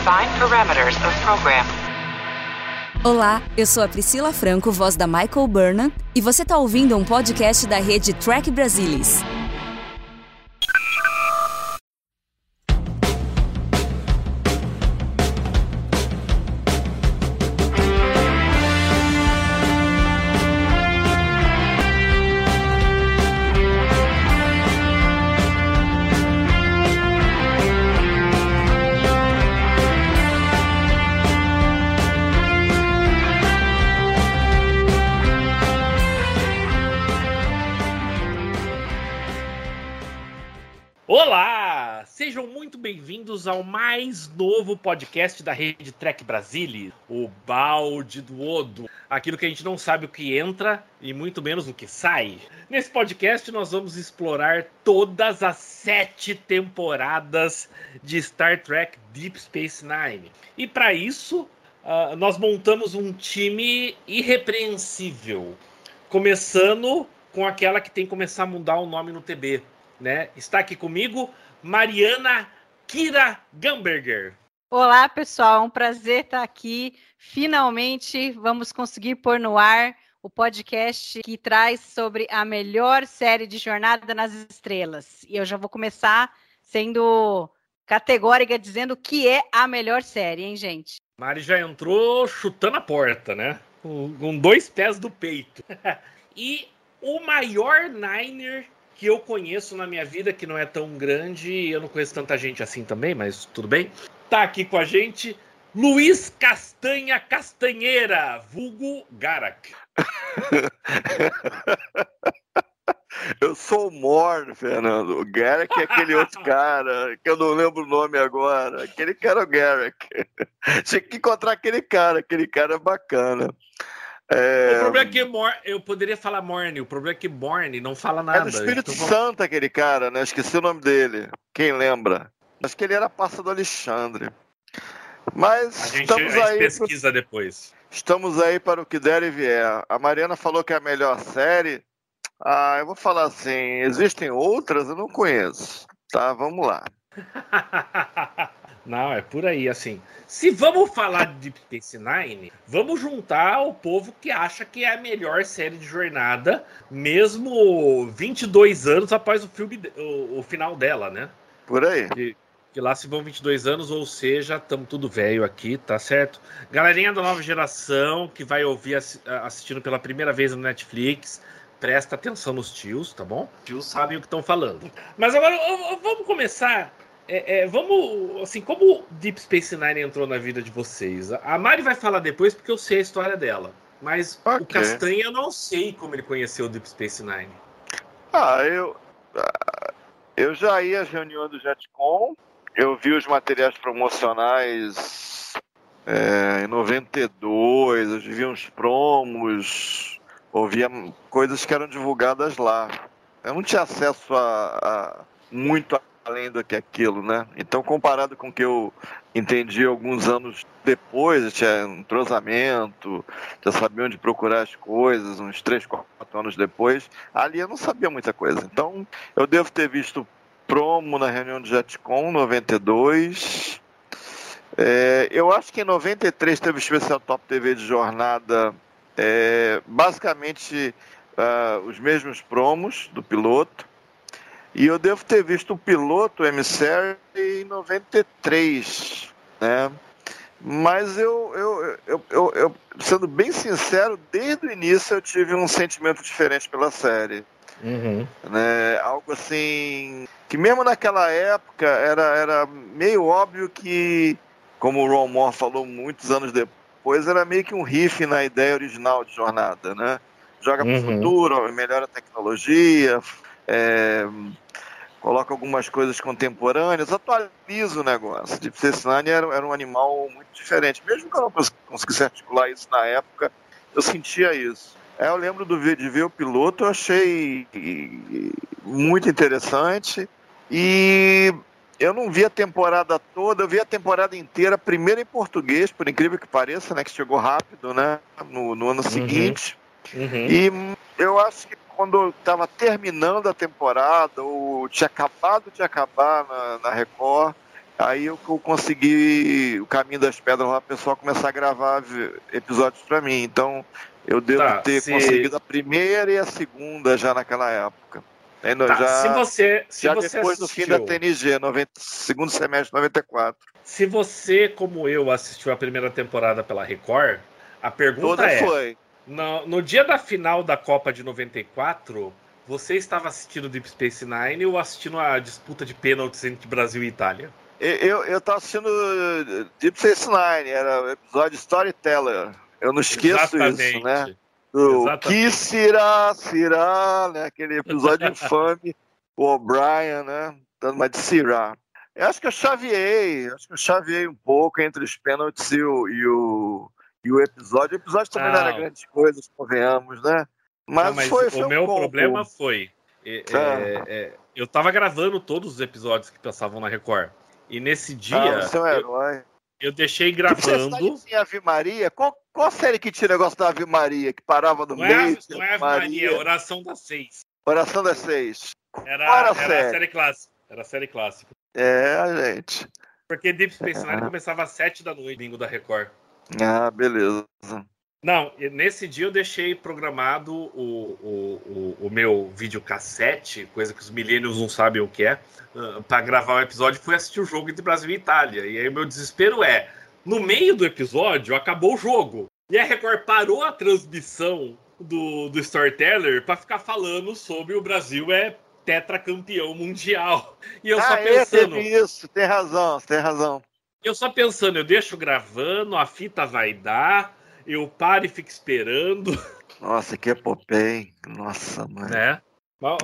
Define parameters of program. Olá, eu sou a Priscila Franco, voz da Michael Burnham, e você está ouvindo um podcast da rede Track Brasilis. Bem-vindos ao mais novo podcast da rede Trek Brasília, o balde do Odo. Aquilo que a gente não sabe o que entra e muito menos o que sai. Nesse podcast nós vamos explorar todas as sete temporadas de Star Trek Deep Space Nine. E para isso, uh, nós montamos um time irrepreensível. Começando com aquela que tem que começar a mudar o nome no TB né? Está aqui comigo Mariana Kira Gamberger. Olá, pessoal, é um prazer estar aqui. Finalmente vamos conseguir pôr no ar o podcast que traz sobre a melhor série de Jornada nas Estrelas. E eu já vou começar sendo categórica dizendo que é a melhor série, hein, gente? Mari já entrou chutando a porta, né? Com dois pés do peito. e o maior Niner que eu conheço na minha vida, que não é tão grande, eu não conheço tanta gente assim também, mas tudo bem. Tá aqui com a gente Luiz Castanha Castanheira, vulgo Garak. Eu sou o Morn, Fernando. O Garrick é aquele outro cara, que eu não lembro o nome agora. Aquele cara é o Garrick. Tinha que encontrar aquele cara, aquele cara é bacana. É... O problema é que Mor... eu poderia falar Morne, o problema é que Morne não fala nada. É do Espírito então... Santo aquele cara, né? Esqueci o nome dele. Quem lembra? Acho que ele era parça do Alexandre. Mas a gente, estamos a aí. pesquisa pro... depois. Estamos aí para o que der e vier. A Mariana falou que é a melhor série. Ah, eu vou falar assim, existem outras, eu não conheço. Tá, vamos lá. Não, é por aí, assim. Se vamos falar de Deep Space Nine, vamos juntar o povo que acha que é a melhor série de jornada, mesmo 22 anos após o filme, o, o final dela, né? Por aí. Que, que lá se vão 22 anos, ou seja, estamos tudo velho aqui, tá certo? Galerinha da nova geração que vai ouvir assistindo pela primeira vez no Netflix, presta atenção nos tios, tá bom? Os tios sabem o que estão falando. Mas agora vamos começar é, é, vamos, assim, como Deep Space Nine entrou na vida de vocês? A Mari vai falar depois porque eu sei a história dela. Mas okay. o Castanha eu não sei como ele conheceu o Deep Space Nine. Ah, eu. Ah, eu já ia às reuniões do JetCon, eu vi os materiais promocionais é, em 92, eu vi uns promos, ouvia coisas que eram divulgadas lá. Eu não tinha acesso a, a muito além do que aquilo, né? Então, comparado com o que eu entendi alguns anos depois, tinha entrosamento, já sabia onde procurar as coisas, uns 3, 4 anos depois, ali eu não sabia muita coisa. Então, eu devo ter visto promo na reunião do JetCon 92. É, eu acho que em 93 teve o especial Top TV de jornada, é, basicamente uh, os mesmos promos do piloto. E eu devo ter visto o piloto Emissary em 93, né? Mas eu, eu, eu, eu, eu, sendo bem sincero, desde o início eu tive um sentimento diferente pela série. Uhum. Né? Algo assim. Que mesmo naquela época era, era meio óbvio que, como o Ron Moore falou muitos anos depois, era meio que um riff na ideia original de jornada, né? Joga para o uhum. futuro, melhora a tecnologia, é, coloca algumas coisas contemporâneas, atualiza o negócio. Space Nine era, era um animal muito diferente. Mesmo que eu não conseguisse articular isso na época, eu sentia isso. É, eu lembro do, de ver o piloto, eu achei muito interessante. E eu não vi a temporada toda, eu vi a temporada inteira, primeiro em português, por incrível que pareça, né? Que chegou rápido, né? No, no ano uhum. seguinte. Uhum. E eu acho que quando estava terminando a temporada, ou tinha acabado de acabar na, na Record, Aí eu, eu consegui o caminho das pedras lá, o pessoal começar a gravar episódios pra mim. Então eu devo Tá, ter se- conseguido a primeira e a segunda já naquela época. Ainda Tá, já se você, se já você depois do fim da TNG, 90, segundo semestre de 94. se você, como eu, assistiu a primeira temporada pela Record, a pergunta Toda é: foi. No, no dia da final da Copa de 94, você estava assistindo Deep Space Nine ou assistindo a disputa de pênaltis entre Brasil e Itália? Eu, eu, tava assistindo Deep Space Nine, era o episódio Storyteller. Eu não esqueço isso, né? O Exatamente. que será, será, né? Aquele episódio infame, o O'Brien, né? Dando uma de será. Eu acho que eu chaveei, acho que eu chaveei um pouco entre os pênaltis e o, e o, e o episódio. O episódio também não Não. era grandes coisas, convenhamos, né? Mas, Não, mas foi, o foi um meu combo. problema foi. é, Ah. é, é, eu tava gravando todos os episódios que passavam na Record. E nesse dia, Ah, você é um eu, herói. eu deixei Tipo, você gravando. sabe a Ave Maria? Qual, qual série que tinha negócio da Ave Maria? Que parava no Não é, meio? a- não é a Ave Maria, é Oração das Seis. Oração das Seis. Era, Qual era era a a série? série clássica. Era a série clássica. É, gente. Porque Deep Space Nine Ah. começava às 7 da noite, bingo da Record. Ah, beleza. Não, nesse dia eu deixei programado o, o, o, o meu videocassete, coisa que os millennials não sabem o que é, ah, pra gravar o episódio, fui assistir o jogo entre Brasil e Itália. E aí o meu desespero é, no meio do episódio, acabou o jogo. E a Record parou a transmissão do, do Storyteller pra ficar falando sobre o Brasil é tetracampeão mundial. E eu só ah, é, pensando... teve isso. Tem razão, tem razão. Eu só pensando, eu deixo gravando, a fita vai dar, eu paro e fico esperando, Nossa, que epopeia? Nossa, mãe. né?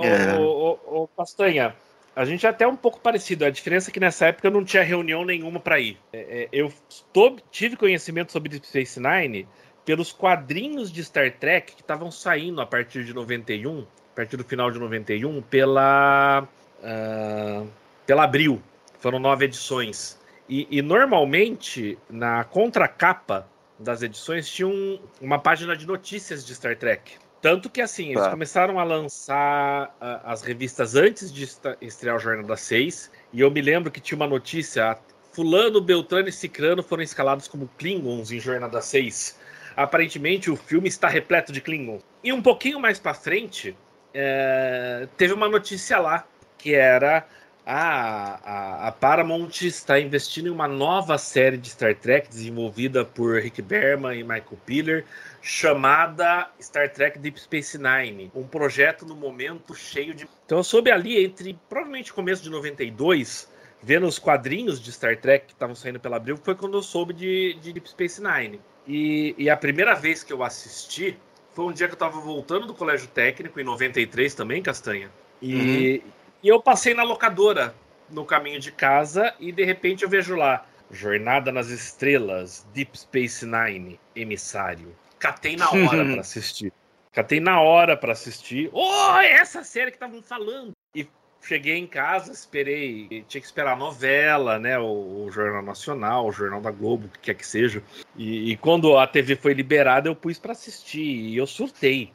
É. ô, ô, ô, Castanha, a gente é até um pouco parecido. A diferença é que nessa época eu não tinha reunião nenhuma para ir. É, é, eu tô- tive conhecimento sobre Deep Space Nine pelos quadrinhos de Star Trek que estavam saindo a partir de 91, a partir do final de 91, pela, ah, pela Abril. Foram nove edições. E, e normalmente, na contracapa das edições, tinha um- uma página de notícias de Star Trek. Tanto que, assim, eles Tá. começaram a lançar ah, as revistas antes de estrear o Jornada 6. E eu me lembro que tinha uma notícia: Fulano, Beltrano e Cicrano foram escalados como Klingons em Jornada 6. Aparentemente, o filme está repleto de Klingons. E um pouquinho mais pra frente, é, teve uma notícia lá que era ah, a, a Paramount está investindo em uma nova série de Star Trek desenvolvida por Rick Berman e Michael Piller, chamada Star Trek Deep Space Nine, um projeto no momento cheio de. Então eu soube ali entre provavelmente começo de 92, vendo os quadrinhos de Star Trek que estavam saindo pela Abril, foi quando eu soube de, de Deep Space Nine. E, e a primeira vez que eu assisti foi um dia que eu estava voltando do colégio técnico, em 93 também, Castanha. E, e eu passei na locadora no caminho de casa e de repente eu vejo lá Jornada nas Estrelas, Deep Space Nine, Emissário. Catei na hora pra assistir. Catei na hora pra assistir. Oh, é essa série que estavam falando. E cheguei em casa, esperei, tinha que esperar a novela, né, o, o Jornal Nacional, o Jornal da Globo, o que quer que seja. E, e quando a TV foi liberada, eu pus pra assistir e eu surtei.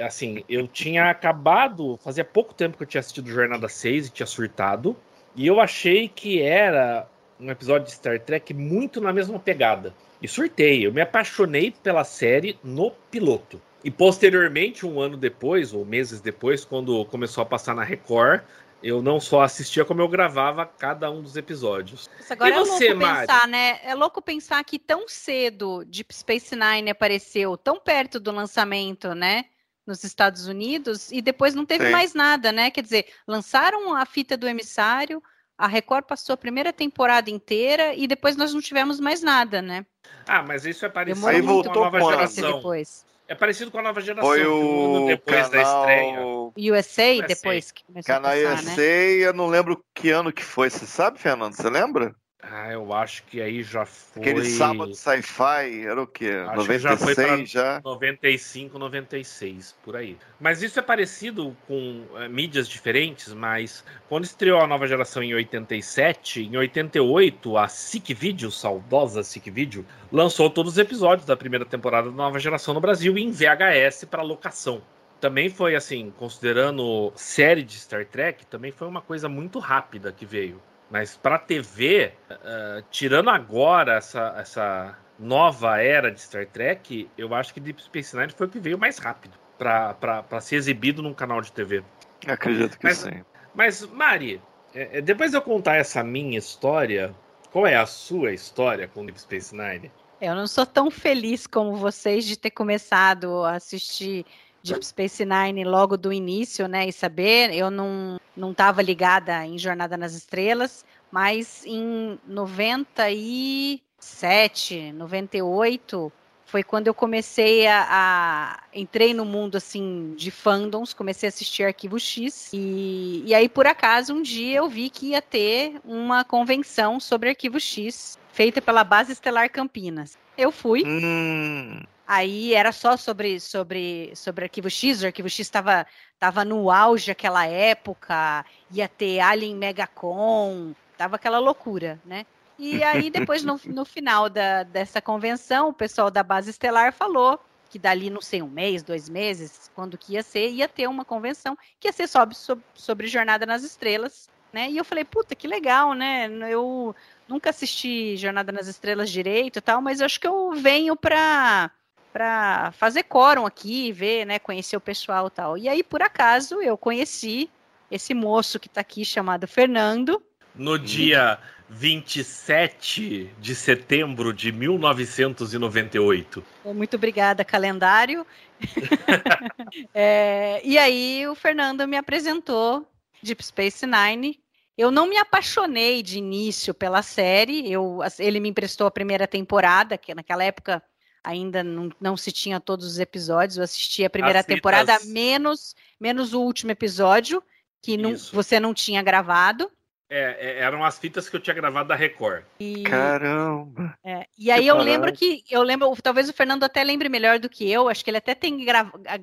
Assim, eu tinha acabado, fazia pouco tempo que eu tinha assistido Jornada 6 e tinha surtado, e eu achei que era um episódio de Star Trek muito na mesma pegada. E surtei, eu me apaixonei pela série no piloto. E posteriormente, um ano depois, ou meses depois, quando começou a passar na Record, eu não só assistia, como eu gravava cada um dos episódios. Agora E você, é louco Mari? pensar, né? É louco pensar que tão cedo Deep Space Nine apareceu, tão perto do lançamento, né? Nos Estados Unidos, e depois não teve Sim. mais nada, né? Quer dizer, lançaram a fita do emissário, a Record passou a primeira temporada inteira e depois nós não tivemos mais nada, né? Ah, mas isso é parecido Aí com voltou a nova geração. depois. É parecido com a nova geração, Foi o depois da estreia. canal, USA, USA. depois que começou canal a passar, né? USA, eu não lembro que ano que foi. Você sabe, Fernando? Você lembra? Ah, eu acho que aí já foi. Aquele sábado sci-fi era o quê? Acho que já foi 96 já? 95, 96, por aí. Mas isso é parecido com eh, mídias diferentes, mas quando estreou a nova geração em 87, em 88, a SIC Video, saudosa SIC Video, lançou todos os episódios da primeira temporada da nova geração no Brasil em VHS para locação. Também foi assim, considerando série de Star Trek, também foi uma coisa muito rápida que veio. Mas para TV, uh, tirando agora essa, essa nova era de Star Trek, eu acho que Deep Space Nine foi o que veio mais rápido para ser exibido num canal de TV. Acredito que mas, sim. Mas, Mari, é, é, depois de eu contar essa minha história, qual é a sua história com Deep Space Nine? Eu não sou tão feliz como vocês de ter começado a assistir Deep Space Nine logo do início, né? E saber, eu não não estava ligada em Jornada nas Estrelas, mas em 97, 98 foi quando eu comecei a, a, entrei no mundo assim de fandoms, comecei a assistir Arquivo X e, e aí por acaso um dia eu vi que ia ter uma convenção sobre Arquivo X feita pela Base Estelar Campinas. Eu fui. Hum. Aí era só sobre sobre sobre Arquivo X, o Arquivo X estava tava no auge aquela época, ia ter Alien Megacon, tava aquela loucura, né? E aí, depois, no, no final da, dessa convenção, o pessoal da base estelar falou que dali, não sei, um mês, dois meses, quando que ia ser, ia ter uma convenção que ia ser sobre, sobre, Jornada nas Estrelas, né? E eu falei, puta, que legal, né? Eu nunca assisti Jornada nas Estrelas direito e tal, mas eu acho que eu venho pra, pra fazer quórum aqui, ver, né, conhecer o pessoal e tal. E aí, por acaso, eu conheci esse moço que tá aqui chamado Fernando. No dia 27 de setembro de 1998. Muito obrigada, calendário. é, e aí o Fernando me apresentou Deep Space Nine. Eu não me apaixonei de início pela série. Eu, ele me emprestou a primeira temporada, que naquela época ainda não, não se tinha todos os episódios. Eu assisti a primeira temporada menos menos o último episódio que não, você não tinha gravado. É, é, eram as fitas que eu tinha gravado da Record. E... Caramba! É, e aí eu lembro que, eu lembro, talvez o Fernando até lembre melhor do que eu, acho que ele até tem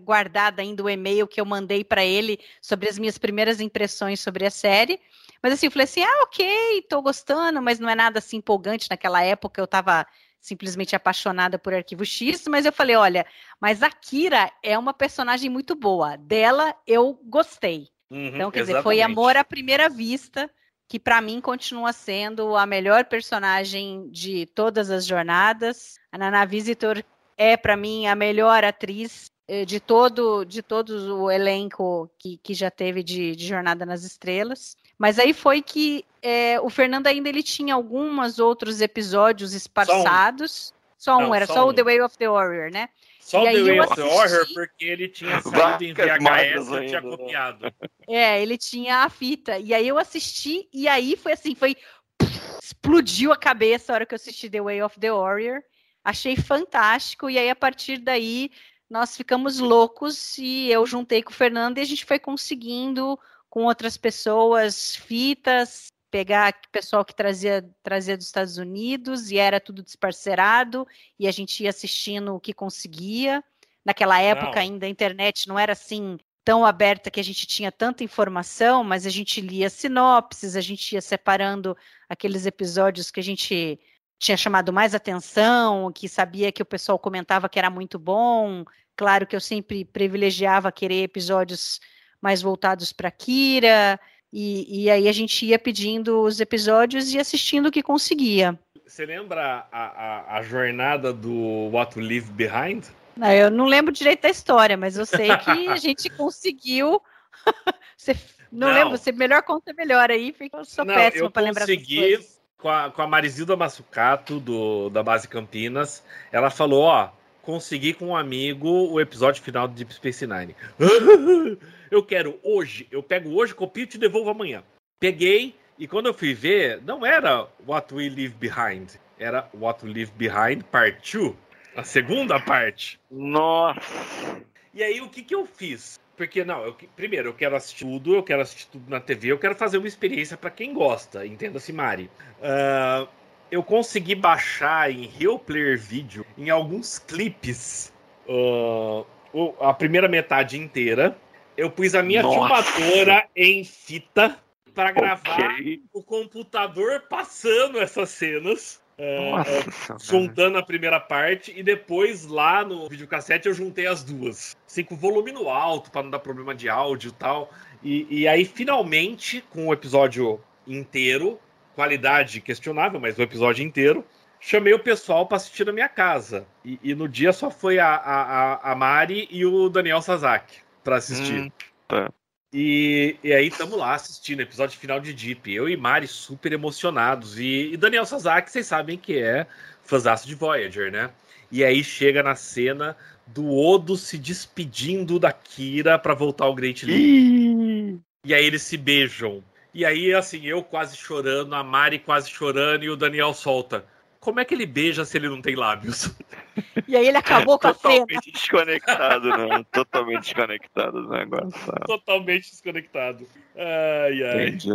guardado ainda o e-mail que eu mandei para ele sobre as minhas primeiras impressões sobre a série. Mas assim, eu falei assim, ah, ok, tô gostando, mas não é nada assim empolgante naquela época, eu tava simplesmente apaixonada por Arquivo X, mas eu falei, olha, mas a Kira é uma personagem muito boa, dela eu gostei. Uhum, então, quer exatamente. dizer, foi amor à primeira vista, que para mim continua sendo a melhor personagem de todas as jornadas. A Nana Visitor é para mim a melhor atriz eh, de todo de todo o elenco que, que já teve de, de Jornada nas Estrelas. Mas aí foi que é, o Fernando ainda ele tinha alguns outros episódios esparçados. Só um, só um Não, era só, só um. o The Way of the Warrior, né? Só e The Way of the Warrior, porque ele tinha saído em VHS e tinha copiado. É, ele tinha a fita. E aí eu assisti, e aí foi assim, foi. Explodiu a cabeça a hora que eu assisti The Way of the Warrior. Achei fantástico, e aí a partir daí nós ficamos loucos e eu juntei com o Fernando e a gente foi conseguindo com outras pessoas fitas, pegar pessoal que trazia, trazia dos Estados Unidos e era tudo desparcerado e a gente ia assistindo o que conseguia. Naquela época não. ainda a internet não era assim tão aberta que a gente tinha tanta informação, mas a gente lia sinopses, a gente ia separando aqueles episódios que a gente tinha chamado mais atenção, que sabia que o pessoal comentava que era muito bom. Claro que eu sempre privilegiava querer episódios mais voltados para Kira. E, e, aí a gente ia pedindo os episódios e assistindo o que conseguia. Você lembra a, a, a jornada do What We Leave Behind? Não, eu não lembro direito da história, mas eu sei que a gente conseguiu. você não, não, lembro, você melhor conta melhor aí, eu sou péssima para lembrar Eu consegui com a, com a Marizilda Massucato, do, da base Campinas. Ela falou: Ó, consegui com um amigo o episódio final do Deep Space Nine. eu quero hoje, eu pego hoje, copio e te devolvo amanhã. Peguei e quando eu fui ver, não era What We Leave Behind, era What We Leave Behind Part 2, a segunda parte. Nossa! E aí o que que eu fiz? Porque não, eu, primeiro eu quero assistir tudo, eu quero assistir tudo na TV, eu quero fazer uma experiência para quem gosta, entenda-se, Mari. Uh, eu consegui baixar em Real Player Video, em alguns clipes, uh, a primeira metade inteira eu pus a minha Nossa. filmadora em fita para gravar okay. o computador passando essas cenas. É, Nossa, é, juntando a primeira parte e depois lá no videocassete eu juntei as duas. Assim, com volume no alto, para não dar problema de áudio e tal. E, e aí, finalmente, com o episódio inteiro, qualidade questionável, mas o episódio inteiro. Chamei o pessoal para assistir na minha casa. E, e, no dia só foi a, a, a Mari e o Daniel Sazaki para assistir. Hum, tá. E, e aí estamos lá assistindo episódio final de Deep. Eu e Mari super emocionados. E, e Daniel Sazaki, vocês sabem que é fãzaço de Voyager, né? E aí chega na cena do Odo se despedindo da Kira para voltar ao Great League. E aí eles se beijam. E aí, assim, eu quase chorando, a Mari quase chorando e o Daniel solta. Como é que ele beija se ele não tem lábios? E aí ele acabou com a cena. Totalmente desconectado, não. Totalmente desconectado do negócio. Totalmente desconectado. Ai, ai. Entendi.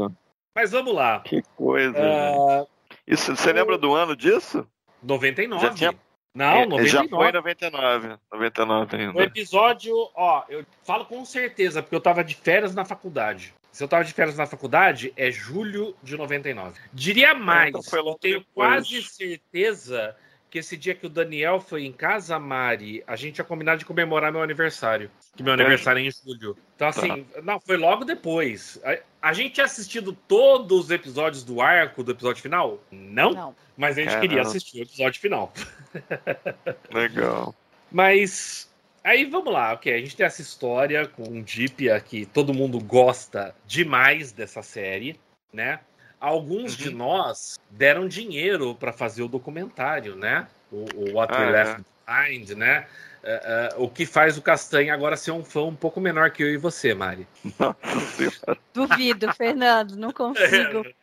Mas vamos lá. Que coisa. Uh... Isso, você lembra do ano disso? 99. Já tinha não, 99. Já foi 99. 99 ainda. O episódio, ó, eu falo com certeza, porque eu tava de férias na faculdade. Se eu tava de férias na faculdade, é julho de 99. Diria mais, então eu tenho depois. quase certeza que esse dia que o Daniel foi em casa, Mari, a gente tinha combinado de comemorar meu aniversário. Que meu aniversário é em julho. Então, assim, tá. não, foi logo depois. A, a, gente tinha assistido todos os episódios do arco do episódio final? Não. não. Mas a gente é, queria assistir o episódio final. Legal. Mas Aí vamos lá, ok. A gente tem essa história com um Deep que todo mundo gosta demais dessa série, né? Alguns uhum. de nós deram dinheiro para fazer o documentário, né? O, o What We ah, Left é. Behind, né? Uh, uh, o que faz o Castanha agora ser um fã um pouco menor que eu e você, Mari. Duvido, Fernando, não consigo.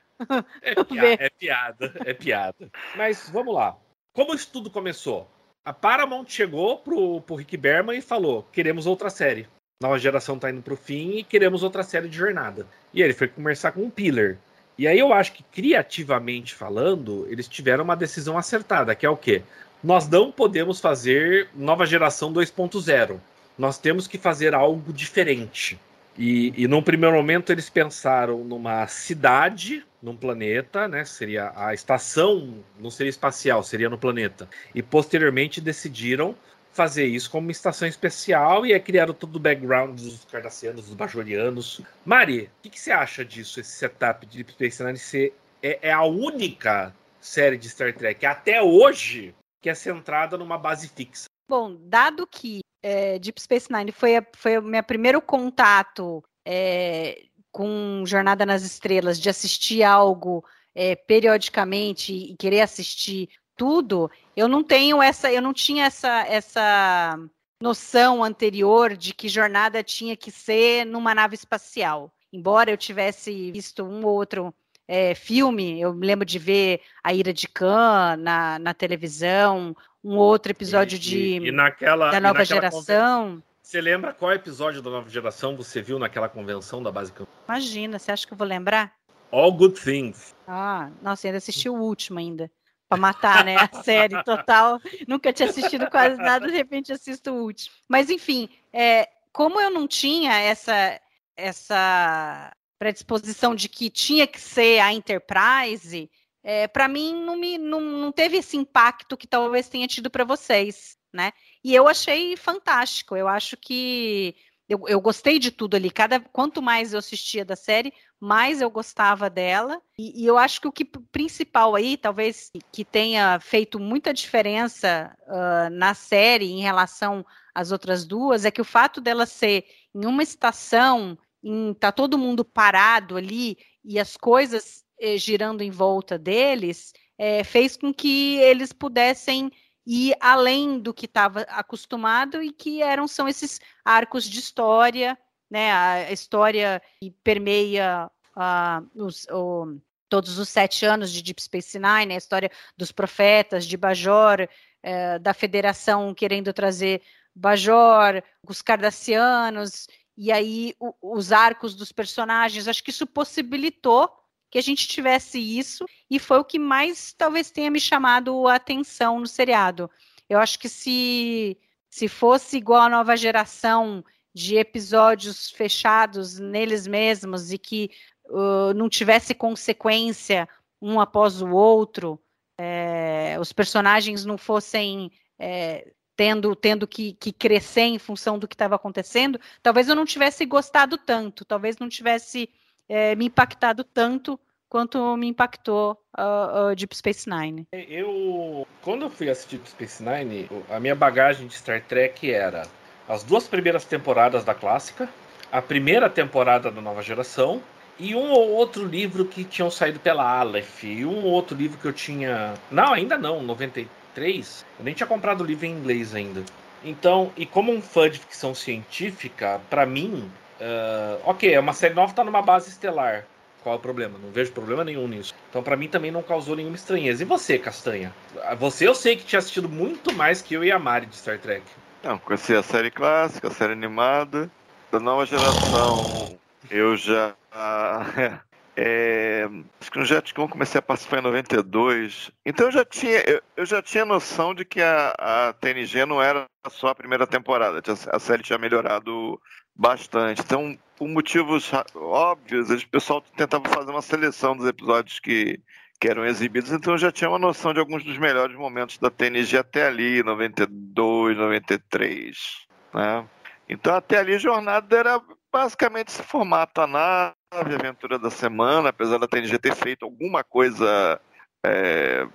É, é, piada, é piada, é piada. Mas vamos lá. Como isso tudo começou? A Paramount chegou pro, pro Rick Berman e falou: queremos outra série. Nova geração tá indo pro fim e queremos outra série de jornada. E ele foi conversar com o Pillar. E aí eu acho que, criativamente falando, eles tiveram uma decisão acertada, que é o quê? Nós não podemos fazer nova geração 2.0. Nós temos que fazer algo diferente. E, e num primeiro momento eles pensaram numa cidade, num planeta, né? Seria a estação, não seria espacial, seria no planeta. E posteriormente decidiram fazer isso como uma estação especial e aí criaram todo o background dos cardassianos, dos bajorianos. Mari, o que, que, você acha disso, esse setup de Deep Space Nine ser é, é, a única série de Star Trek até hoje que é centrada numa base fixa? Bom, dado que é, Deep Space Nine foi, a, foi o meu primeiro contato é, com Jornada nas Estrelas, de assistir algo é, periodicamente e querer assistir tudo, eu não tenho essa, eu não tinha essa, essa noção anterior de que jornada tinha que ser numa nave espacial. Embora eu tivesse visto um ou outro é, filme, eu me lembro de ver A Ira de Khan na, na televisão, um outro episódio e, de e, e naquela, da nova geração. Você lembra qual episódio da nova geração você viu naquela convenção da base Imagina, você acha que eu vou lembrar? All Good Things. Ah, nossa, ainda assisti o último ainda para matar, né? A série total. Nunca tinha assistido quase nada, de repente assisto o último. Mas enfim, é, como eu não tinha essa essa predisposição de que tinha que ser a Enterprise, é, para mim não, me, não, não teve esse impacto que talvez tenha tido para vocês, né? E eu achei fantástico. Eu acho que eu, eu, gostei de tudo ali. Cada quanto mais eu assistia da série, mais eu gostava dela. E, e, eu acho que o que principal aí, talvez que tenha feito muita diferença uh, na série em relação às outras duas, é que o fato dela ser em uma estação, em tá todo mundo parado ali e as coisas eh, girando em volta deles, eh, fez com que eles pudessem e além do que estava acostumado e que eram são esses arcos de história, né? A história que permeia uh, os, o, todos os sete anos de Deep Space Nine, a história dos profetas, de Bajor, eh, da Federação querendo trazer Bajor, os Cardassianos, e aí o, os arcos dos personagens. Acho que isso possibilitou que a gente tivesse isso e foi o que mais talvez tenha me chamado a atenção no seriado. Eu acho que se se fosse igual a nova geração de episódios fechados neles mesmos e que uh, não tivesse consequência um após o outro, é, os personagens não fossem é, tendo, tendo que, que, crescer em função do que estava acontecendo, talvez eu não tivesse gostado tanto, talvez não tivesse é, me impactado tanto quanto me impactou uh, uh, Deep Space Nine. Eu, quando eu fui assistir Deep Space Nine, a minha bagagem de Star Trek era as duas primeiras temporadas da clássica, a primeira temporada da nova geração e um ou outro livro que tinham saído pela Aleph, e um ou outro livro que eu tinha. Não, ainda não, 93. Eu nem tinha comprado o livro em inglês ainda. Então, e como um fã de ficção científica, para mim, uh, ok, é uma série nova, tá numa base estelar. Qual é o problema? Não vejo problema nenhum nisso. Então, para mim, também não causou nenhuma estranheza. E você, Castanha? Você, eu sei que tinha assistido muito mais que eu e a Mari de Star Trek. Não, conheci a série clássica, a série animada. Da nova geração, eu já. É, acho que no Jetcom comecei a participar em 92. Então eu já tinha, eu, eu já tinha noção de que a, a, TNG não era só a primeira temporada. A série tinha melhorado bastante. Então, por motivos óbvios, o pessoal tentava fazer uma seleção dos episódios que, que eram exibidos. Então eu já tinha uma noção de alguns dos melhores momentos da TNG até ali, 92, 93. Né? Então até ali a jornada era basicamente esse formato, a nave, a aventura da semana, apesar da TNG ter feito alguma coisa é,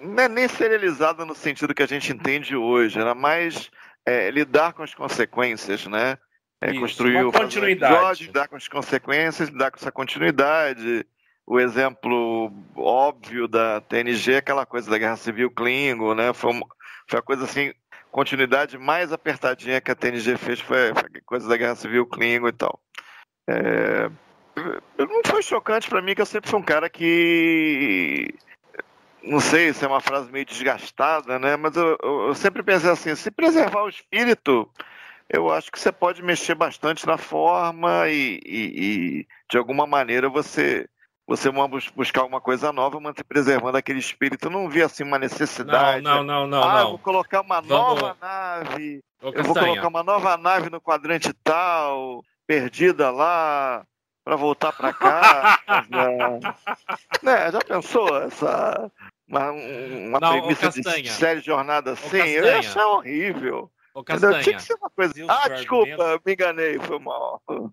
não é nem serializada no sentido que a gente entende hoje, era mais é, lidar com as consequências, né? É, Isso, construir o continuidade. Episódio, lidar com as consequências, lidar com essa continuidade. O exemplo óbvio da TNG é aquela coisa da Guerra Civil Klingon, né? Foi, uma, foi a coisa assim continuidade mais apertadinha que a TNG fez foi, foi coisa da Guerra Civil Klingon e tal. É, não foi chocante para mim que eu sempre fui um cara que não sei se é uma frase meio desgastada, né? Mas eu, eu, sempre pensei assim, se preservar o espírito, eu acho que você pode mexer bastante na forma e, e, e de alguma maneira você você buscar alguma coisa nova, manter preservando aquele espírito. Eu não vi assim uma necessidade. Não, não, não, ah, não. vou colocar uma Vamos... nova nave. eu vou colocar uma nova nave no quadrante tal, perdida lá, para voltar para cá. né, já pensou essa uma, uma não, premissa de série jornada assim? Eu ia achar horrível. Ô, Castanha, Tinha que ser uma coisa. Ah, desculpa, argumento... me enganei, foi mal. Não,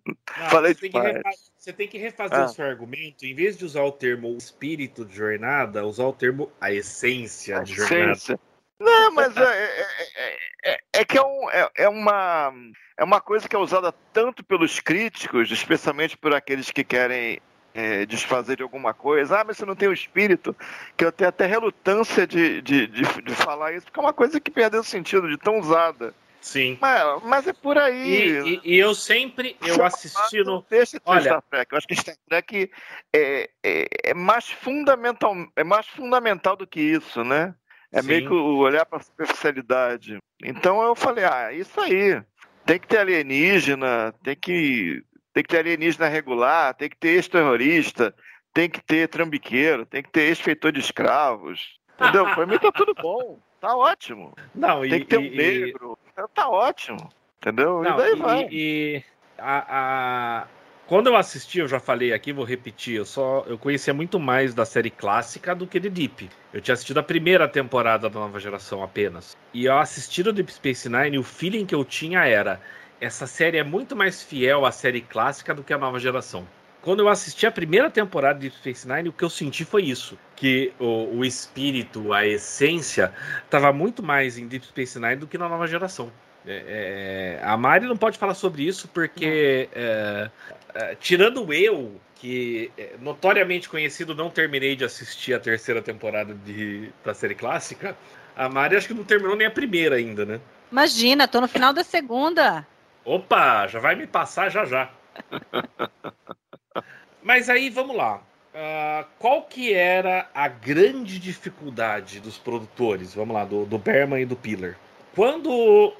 Falei você, tem refa... você tem que refazer ah. o seu argumento, em vez de usar o termo espírito de jornada, usar o termo a essência a de essência. jornada. Não, mas é, é, é, é, que é, um, é, uma, é uma coisa que é usada tanto pelos críticos, especialmente por aqueles que querem é, desfazer de alguma coisa, ah, mas você não tem o espírito, que eu tenho até relutância de, de, de, de falar isso, porque é uma coisa que perdeu sentido de tão usada. Sim. Mas, mas é por aí. E, e, e eu sempre, eu assisti no. Deixa Olha... Star Trek. Eu acho que Star Trek é, é, é, mais fundamental, é mais fundamental do que isso, né? É Sim. meio que olhar para a superficialidade. Então eu falei, ah, isso aí. Tem que ter alienígena, tem que tem que ter alienígena regular, tem que ter ex-terrorista, tem que ter trambiqueiro, tem que ter ex-feitor de escravos. Entendeu? Pra mim tá tudo bom. Tá ótimo. Não, tem e, que ter um e, negro. Então, tá ótimo. Entendeu? Não, e daí vai. E, a, a, Quando eu assisti, eu já falei aqui, vou repetir, eu só eu conhecia muito mais da série clássica do que de Deep. Eu tinha assistido a primeira temporada da nova geração apenas. E ao assistir o Deep Space Nine, o feeling que eu tinha era essa série é muito mais fiel à série clássica do que a nova geração. Quando eu assisti a primeira temporada de Space Nine, o que eu senti foi isso: que o, o espírito, a essência, estava muito mais em Deep Space Nine do que na nova geração. É, é, a Mari não pode falar sobre isso porque, é, é tirando eu, que é, notoriamente conhecido, não terminei de assistir a terceira temporada de, da série clássica, a Mari acho que não terminou nem a primeira ainda, né? Imagina, tô no final da segunda. Opa, já vai me passar já já. Mas aí vamos lá. Uh, qual que era a grande dificuldade dos produtores? Vamos lá, do, do Berman e do Pillar. Quando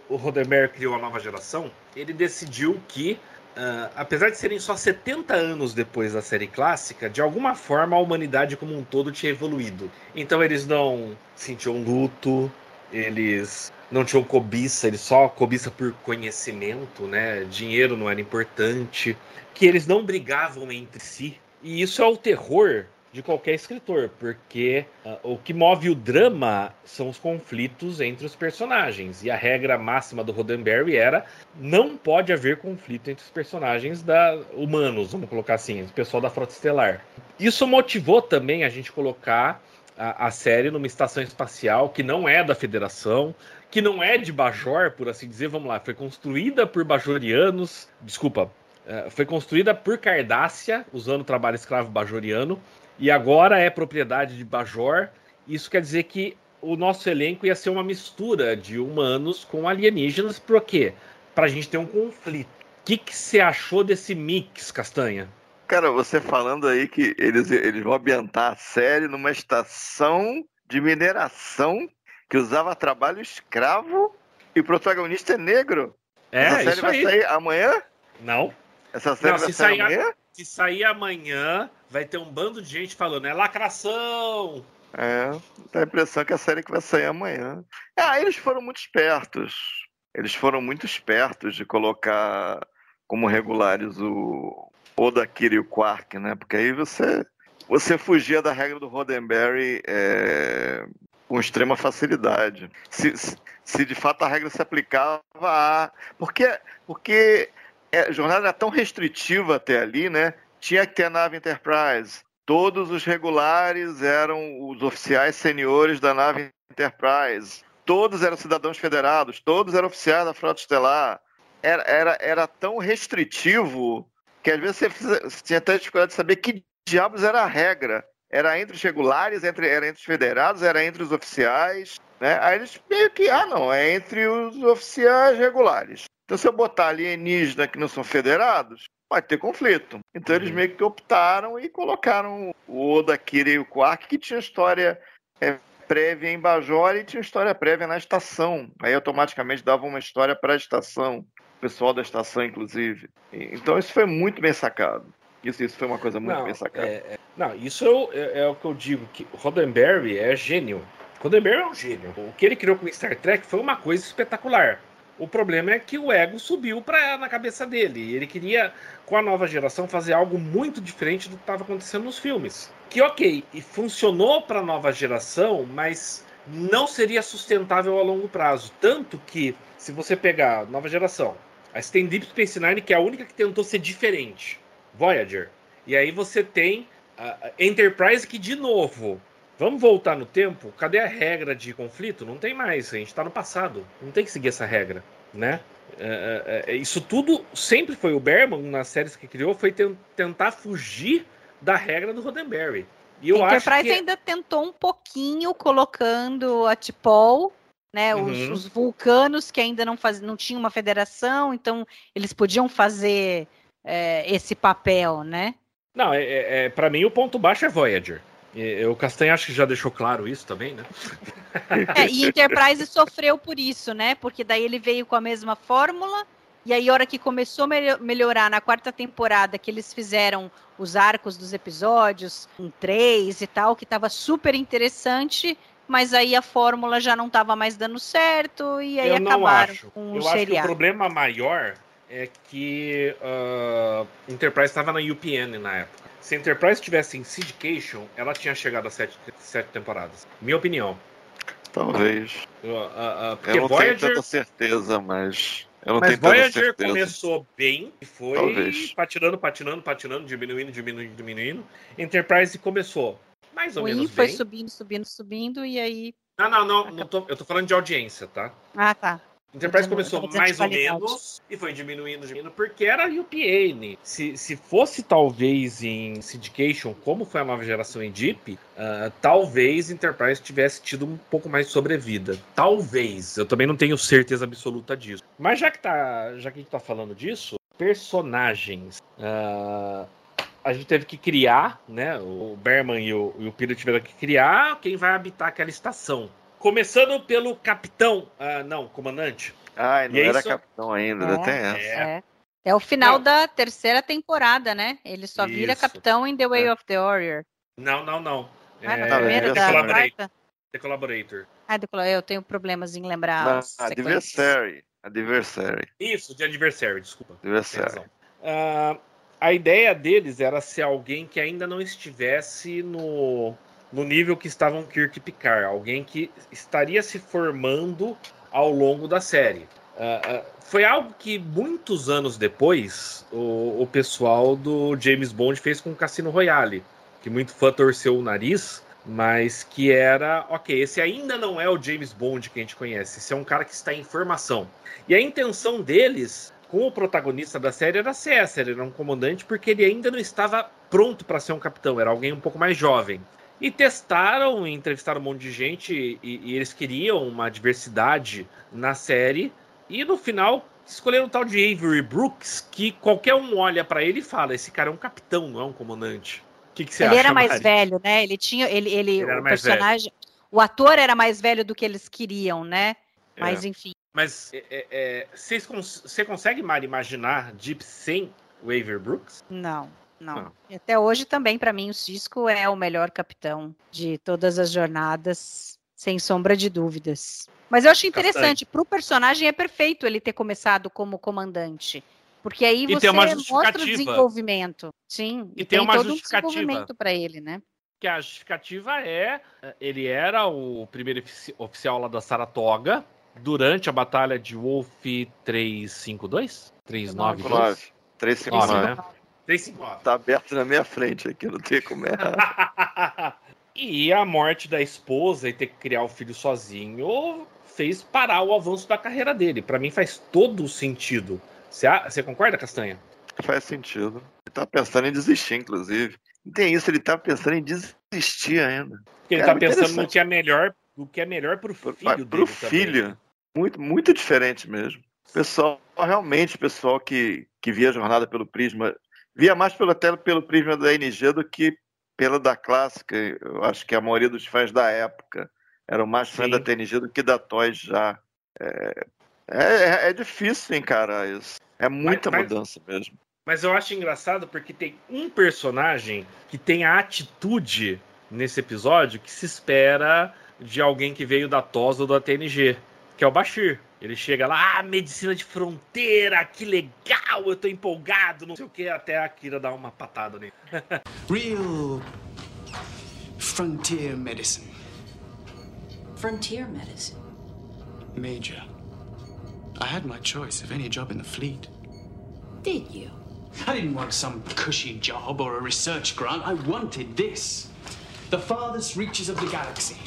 o Rodember criou a nova geração, ele decidiu que, uh, apesar de serem só 70 anos depois da série clássica, de alguma forma a humanidade como um todo tinha evoluído. Então eles não sentiam luto, eles não tinham cobiça, eles só cobiça por conhecimento, né? Dinheiro não era importante, que eles não brigavam entre si. E isso é o terror de qualquer escritor, porque uh, o que move o drama são os conflitos entre os personagens. E a regra máxima do Roddenberry era não pode haver conflito entre os personagens da humanos, vamos colocar assim, o pessoal da Frota Estelar. Isso motivou também a gente colocar a, a série numa estação espacial que não é da Federação, que não é de Bajor, por assim dizer, vamos lá, foi construída por bajorianos, desculpa, é, foi construída por Cardácia, usando o trabalho escravo bajoriano, e agora é propriedade de Bajor. Isso quer dizer que o nosso elenco ia ser uma mistura de humanos com alienígenas, por quê? Pra gente ter um conflito. O que, você achou desse mix, Castanha? Cara, você falando aí que eles, eles vão ambientar a série numa estação de mineração que usava trabalho escravo e o protagonista é negro. É, Essa série vai aí. sair amanhã? Não. Essa série Não, vai sair amanhã? se sair amanhã, vai ter um bando de gente falando, é lacração. É, dá a impressão que a série que vai sair amanhã. Ah, eles foram muito espertos. Eles foram muito espertos de colocar como regulares o Oda Kira e o Quark, né? Porque aí você você fugia da regra do Roddenberry é, com extrema facilidade. Se, se, de fato a regra se aplicava a. Porque, porque é, a jornada era tão restritiva até ali, né? Tinha que ter a nave Enterprise. Todos os regulares eram os oficiais seniores da nave Enterprise. Todos eram cidadãos federados, todos eram oficiais da Frota Estelar. Era, era, era tão restritivo que às vezes você, você tinha até dificuldade de saber que diabos era a regra. Era entre os regulares, entre, era entre os federados, era entre os oficiais. Né? Aí eles meio que, ah não, é entre os oficiais regulares. Então se eu botar alienígena que não são federados, vai ter conflito. Então eles Uhum. meio que optaram e colocaram o Oda, Kira e o Quark, que tinha história é, prévia em Bajor e tinha história prévia na estação. Aí automaticamente dava uma história para a estação, o pessoal da estação, inclusive. Então isso foi muito bem sacado. Isso, isso foi uma coisa muito não, bem sacada. é- é- não, isso eu- é, é o que eu digo, que Roddenberry é gênio. Roddenberry é um gênio. O que ele criou com Star Trek foi uma coisa espetacular. O problema é que o ego subiu pra, na cabeça dele. E Ele queria, com a nova geração, fazer algo muito diferente do que estava acontecendo nos filmes. Que ok, e funcionou para a nova geração, mas não seria sustentável a longo prazo. Tanto que, se você pegar a nova geração, você tem Deep Space Nine, que é a única que tentou ser diferente. Voyager. E aí você tem a Enterprise que, de novo, vamos voltar no tempo? Cadê a regra de conflito? Não tem mais, a gente está no passado. Não tem que seguir essa regra, né? É, é, é, isso tudo sempre foi o Berman, nas séries que criou, foi ten- tentar fugir da regra do Roddenberry. E eu a acho Enterprise que... ainda tentou um pouquinho colocando a Tipol, né? Os, Uhum. os vulcanos que ainda não faz, não tinham uma federação, então eles podiam fazer é, esse papel, né? Não, é, é, é, para mim o ponto baixo é Voyager. E, o Castanha acho que já deixou claro isso também, né? É, e Enterprise sofreu por isso, né? Porque daí ele veio com a mesma fórmula, e aí a hora que começou a melho- melhorar na quarta temporada, que eles fizeram os arcos dos episódios, um três e tal, que estava super interessante, mas aí a fórmula já não estava mais dando certo, e aí eu acabaram com o eu acho que o seriado. problema maior é que uh, Enterprise estava na UPN na época. Se a Enterprise tivesse em Syndication, ela tinha chegado a sete, sete temporadas. Minha opinião. Talvez. Uh, uh, uh, porque Eu não Voyager, tenho tanta certeza, mas. Eu não mas tenho tanta Voyager certeza. começou bem e foi Talvez. patinando, patinando, patinando, diminuindo, diminuindo, diminuindo. Enterprise começou mais ou O menos foi bem. subindo, subindo, subindo, e aí. Não, não, não. não tô- eu tô falando de audiência, tá? Ah, tá. Enterprise tô- começou mais ou menos e foi diminuindo, diminuindo, porque era UPN. Se, se fosse talvez em Syndication, como foi a nova geração em Deep, ah, talvez Enterprise tivesse tido um pouco mais de sobrevida. Talvez. Eu também não tenho certeza absoluta disso. Mas já que, tá, já que a gente tá falando disso, personagens. ah, a gente teve que criar, né? O Berman e o, e o Peter tiveram que criar quem vai habitar aquela estação. Começando pelo capitão, ah, não, comandante. Ai, não E é era isso- capitão ainda, ainda É, tem essa. É, É. O final Não. da terceira temporada, né? Ele só vira Isso. capitão em The Way É. of the Warrior. Não, não, não. Ah, na É, primeira The da Collaborator. The Collaborator. Ah, eu tenho problemas em lembrar. Na as sequências. Adversary. Adversary. Isso, de Adversary, desculpa. Adversary. Ah, a ideia deles era ser alguém que ainda não estivesse no, no nível que estavam Kirk e Picard, alguém que estaria se formando ao longo da série. Uh, uh, foi algo que muitos anos depois o, o pessoal do James Bond fez com o Cassino Royale, que muito fã torceu o nariz, mas que era, ok, esse ainda não é o James Bond que a gente conhece, esse é um cara que está em formação. E a intenção deles com o protagonista da série era ser essa, ele era um comandante porque ele ainda não estava pronto para ser um capitão, era alguém um pouco mais jovem. E testaram, entrevistaram um monte de gente e, e eles queriam uma diversidade na série e no final escolheram o tal de Avery Brooks, que qualquer um olha para ele e fala: esse cara é um capitão, não é um comandante. O que, que você ele acha? Ele era mais Mari? velho, né? Ele tinha, ele, ele, ele o personagem, velho. o ator era mais velho do que eles queriam, né? Mas é. enfim. Mas é, é, você consegue, Mari, imaginar Deep sem o Avery Brooks? Não. Não. E até hoje também, para mim, o Cisco é o melhor capitão de todas as jornadas, sem sombra de dúvidas. Mas eu acho interessante, para o personagem é perfeito ele ter começado como comandante. Porque aí e você mostra o desenvolvimento. Sim, e, e tem, tem uma todo justificativa. um desenvolvimento para ele, né? Que a justificativa é, ele era o primeiro oficial lá da Saratoga durante a batalha de Wolf 352? 392? 359. Né? 359. Tá aberto na minha frente aqui, não tem como errar. e a morte da esposa e ter que criar o filho sozinho fez parar o avanço da carreira dele. Para mim faz todo o sentido. Você concorda, Castanha? Faz sentido. Ele tá pensando em desistir, inclusive. Não tem isso, ele tá pensando em desistir ainda. Ele Cara, tá pensando no que é melhor, no que é melhor pro filho pro, dele. Pro filho. Também. Muito, muito diferente mesmo. Pessoal, realmente, pessoal que, que via a jornada pelo prisma, via mais pelo, até pelo prisma da NG do que pela da clássica. Eu acho que a maioria dos fãs da época eram mais fãs da TNG do que da Toys já. É, é, é difícil encarar isso. É muita mas, mudança mas, mesmo. Mas eu acho engraçado porque tem um personagem que tem a atitude nesse episódio que se espera de alguém que veio da TOS ou da TNG, que é o Bashir. Ele chega lá, ah, medicina de fronteira, que legal, eu tô empolgado, não sei o que, até a Kira dá uma patada nele. Real frontier medicine. Frontier medicine? Major. I had my choice of any job in the fleet. Did you? I didn't want some cushy job or a research grant. I wanted this. The farthest reaches of the galaxy.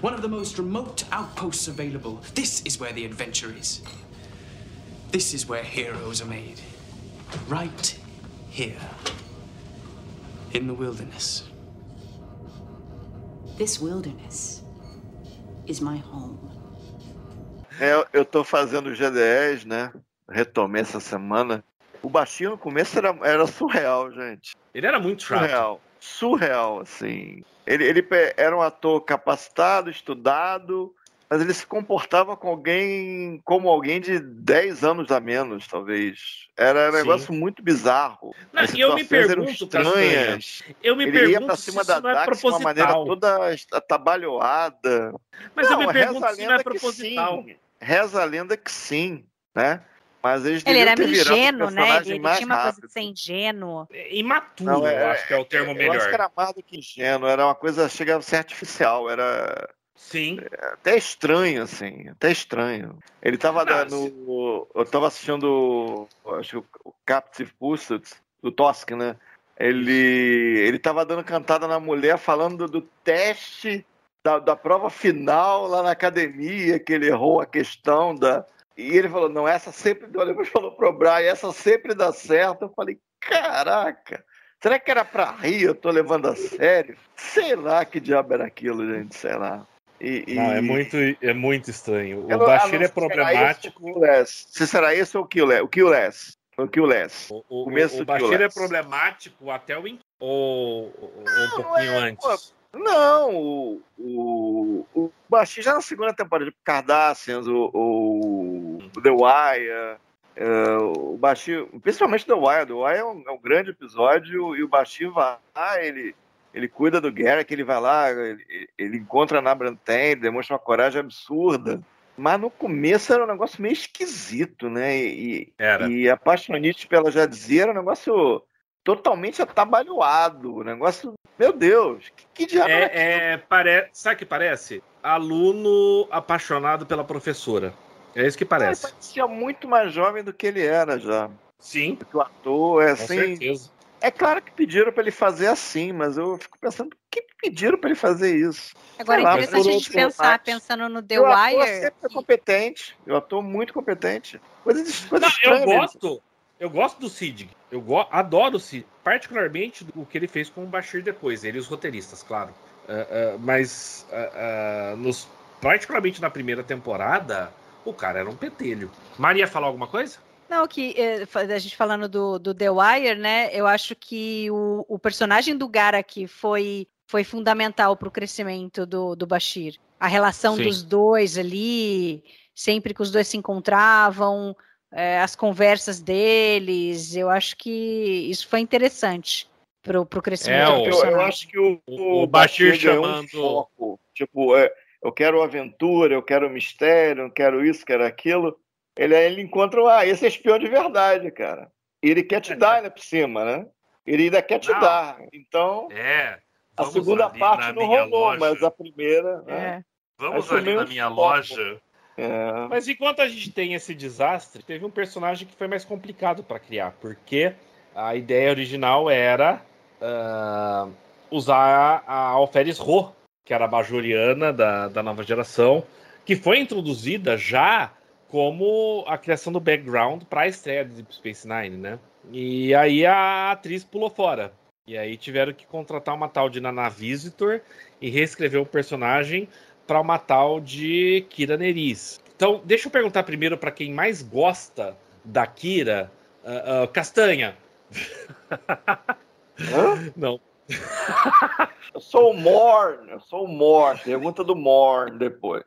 One of the most remote outposts available. This is where the adventure is. This is where heroes are made. Right here. In the wilderness. This wilderness is my home. É, eu tô fazendo G10, né? Retomei essa semana. O baixinho no começo era, era surreal, gente. Ele era muito chato. Surreal. Surreal, assim. Ele, ele era um ator capacitado, estudado, mas ele se comportava com alguém como alguém de 10 anos a menos, talvez. Era um negócio muito bizarro. Não, e eu me pergunto, estranhas. Eu me ele pergunto ia pra cima da não é Dax de uma maneira toda atabalhoada. Mas não, eu me pergunto se não é proposital. Sim, reza a lenda que sim, né? Mas eles ele era ter ingênuo, um né? Ele, ele tinha uma rápido. coisa de ser ingênuo. Imaturo, não, é, eu acho que é o termo eu melhor. Eu acho que era mais do que ingênuo, era uma coisa, chegava a ser artificial, era... Sim. É, até estranho, assim, até estranho. Ele tava dando... Eu tava assistindo, acho que o Captive Pursuit, do Tosk, né? Ele, ele tava dando cantada na mulher, falando do, do teste da, da prova final lá na academia, que ele errou a questão da e ele falou, não, essa sempre deu. Depois falou pro Brian, essa sempre dá certo. Eu falei, caraca, será que era pra rir? Eu tô levando a sério? Sei lá que diabo era aquilo, gente, sei lá. E, e... Não, é muito, é muito estranho. O Bashir é problemático. Se será esse ou o Killess? O Killess. O Killess. O, o, o, o Bashir é problemático até o. Ou, ou um pouquinho é, antes? Pô, não, o, o, o já na segunda temporada, de Cardassians, o, o, o The Wire, uh, o Bashir, principalmente The Wire, The Wire é um, é um, grande episódio e o Bashir vai lá, ele, ele cuida do Garrick, ele vai lá, ele, ele encontra na Brantain, demonstra uma coragem absurda. Mas no começo era um negócio meio esquisito, né? E, e a Paixonite pela Jadzia era um negócio totalmente atabalhoado. O negócio, meu Deus, que, que diabo é, é, é pare... Sabe o que parece? Aluno apaixonado pela professora. É isso que parece. Ele parecia muito mais jovem do que ele era já. Sim. Porque o ator é Com assim. certeza. É claro que pediram para ele fazer assim, mas eu fico pensando, por que pediram para ele fazer isso? Agora Sei é interessante a gente pensar, lado. pensando no The o ator Wire. sempre é competente. Eu ator muito competente. Coisas, coisas Não, eu estranhas. gosto. Eu gosto do Sid. Eu go adoro o Sid. Particularmente o que ele fez com o Bashir depois. Ele e os roteiristas, claro. Ah, ah, mas ah, nos, particularmente na primeira temporada, o cara era um petelho. Maria falar alguma coisa? Não, que eh, a gente falando do, do The Wire, né? Eu acho que o, o personagem do Garak foi, foi fundamental para o crescimento do, do Bashir. A relação Sim. dos dois ali, sempre que os dois se encontravam, eh, as conversas deles, eu acho que isso foi interessante para o crescimento É, do o- Eu, eu acho que o, O- o, Bashir chamando- um foco. Tipo, é, eu quero aventura, eu quero mistério, eu quero isso, quero aquilo. Ele, aí ele encontra, ah, esse é espião de verdade, cara. Ele quer te dar ainda por cima, né? Ele ainda quer te Não. dar. Então, É. a segunda parte não rolou, loja. mas a primeira. né? É. Vamos foi ali na minha foco. loja. É. Mas enquanto a gente tem esse desastre, teve um personagem que foi mais complicado para criar, porque a ideia original era ah, usar a Alferes Ro, que era a Bajoriana da, da nova geração, que foi introduzida já como a criação do background para a estreia de Deep Space Nine, né? E aí a atriz pulou fora. E aí tiveram que contratar uma tal de Nana Visitor e reescrever o personagem para uma tal de Kira Nerys. Então, deixa eu perguntar primeiro para quem mais gosta da Kira, ah, ah, Castanha. Hã? Não. Eu sou o Morn, eu sou o Morn. Pergunta do Morn depois.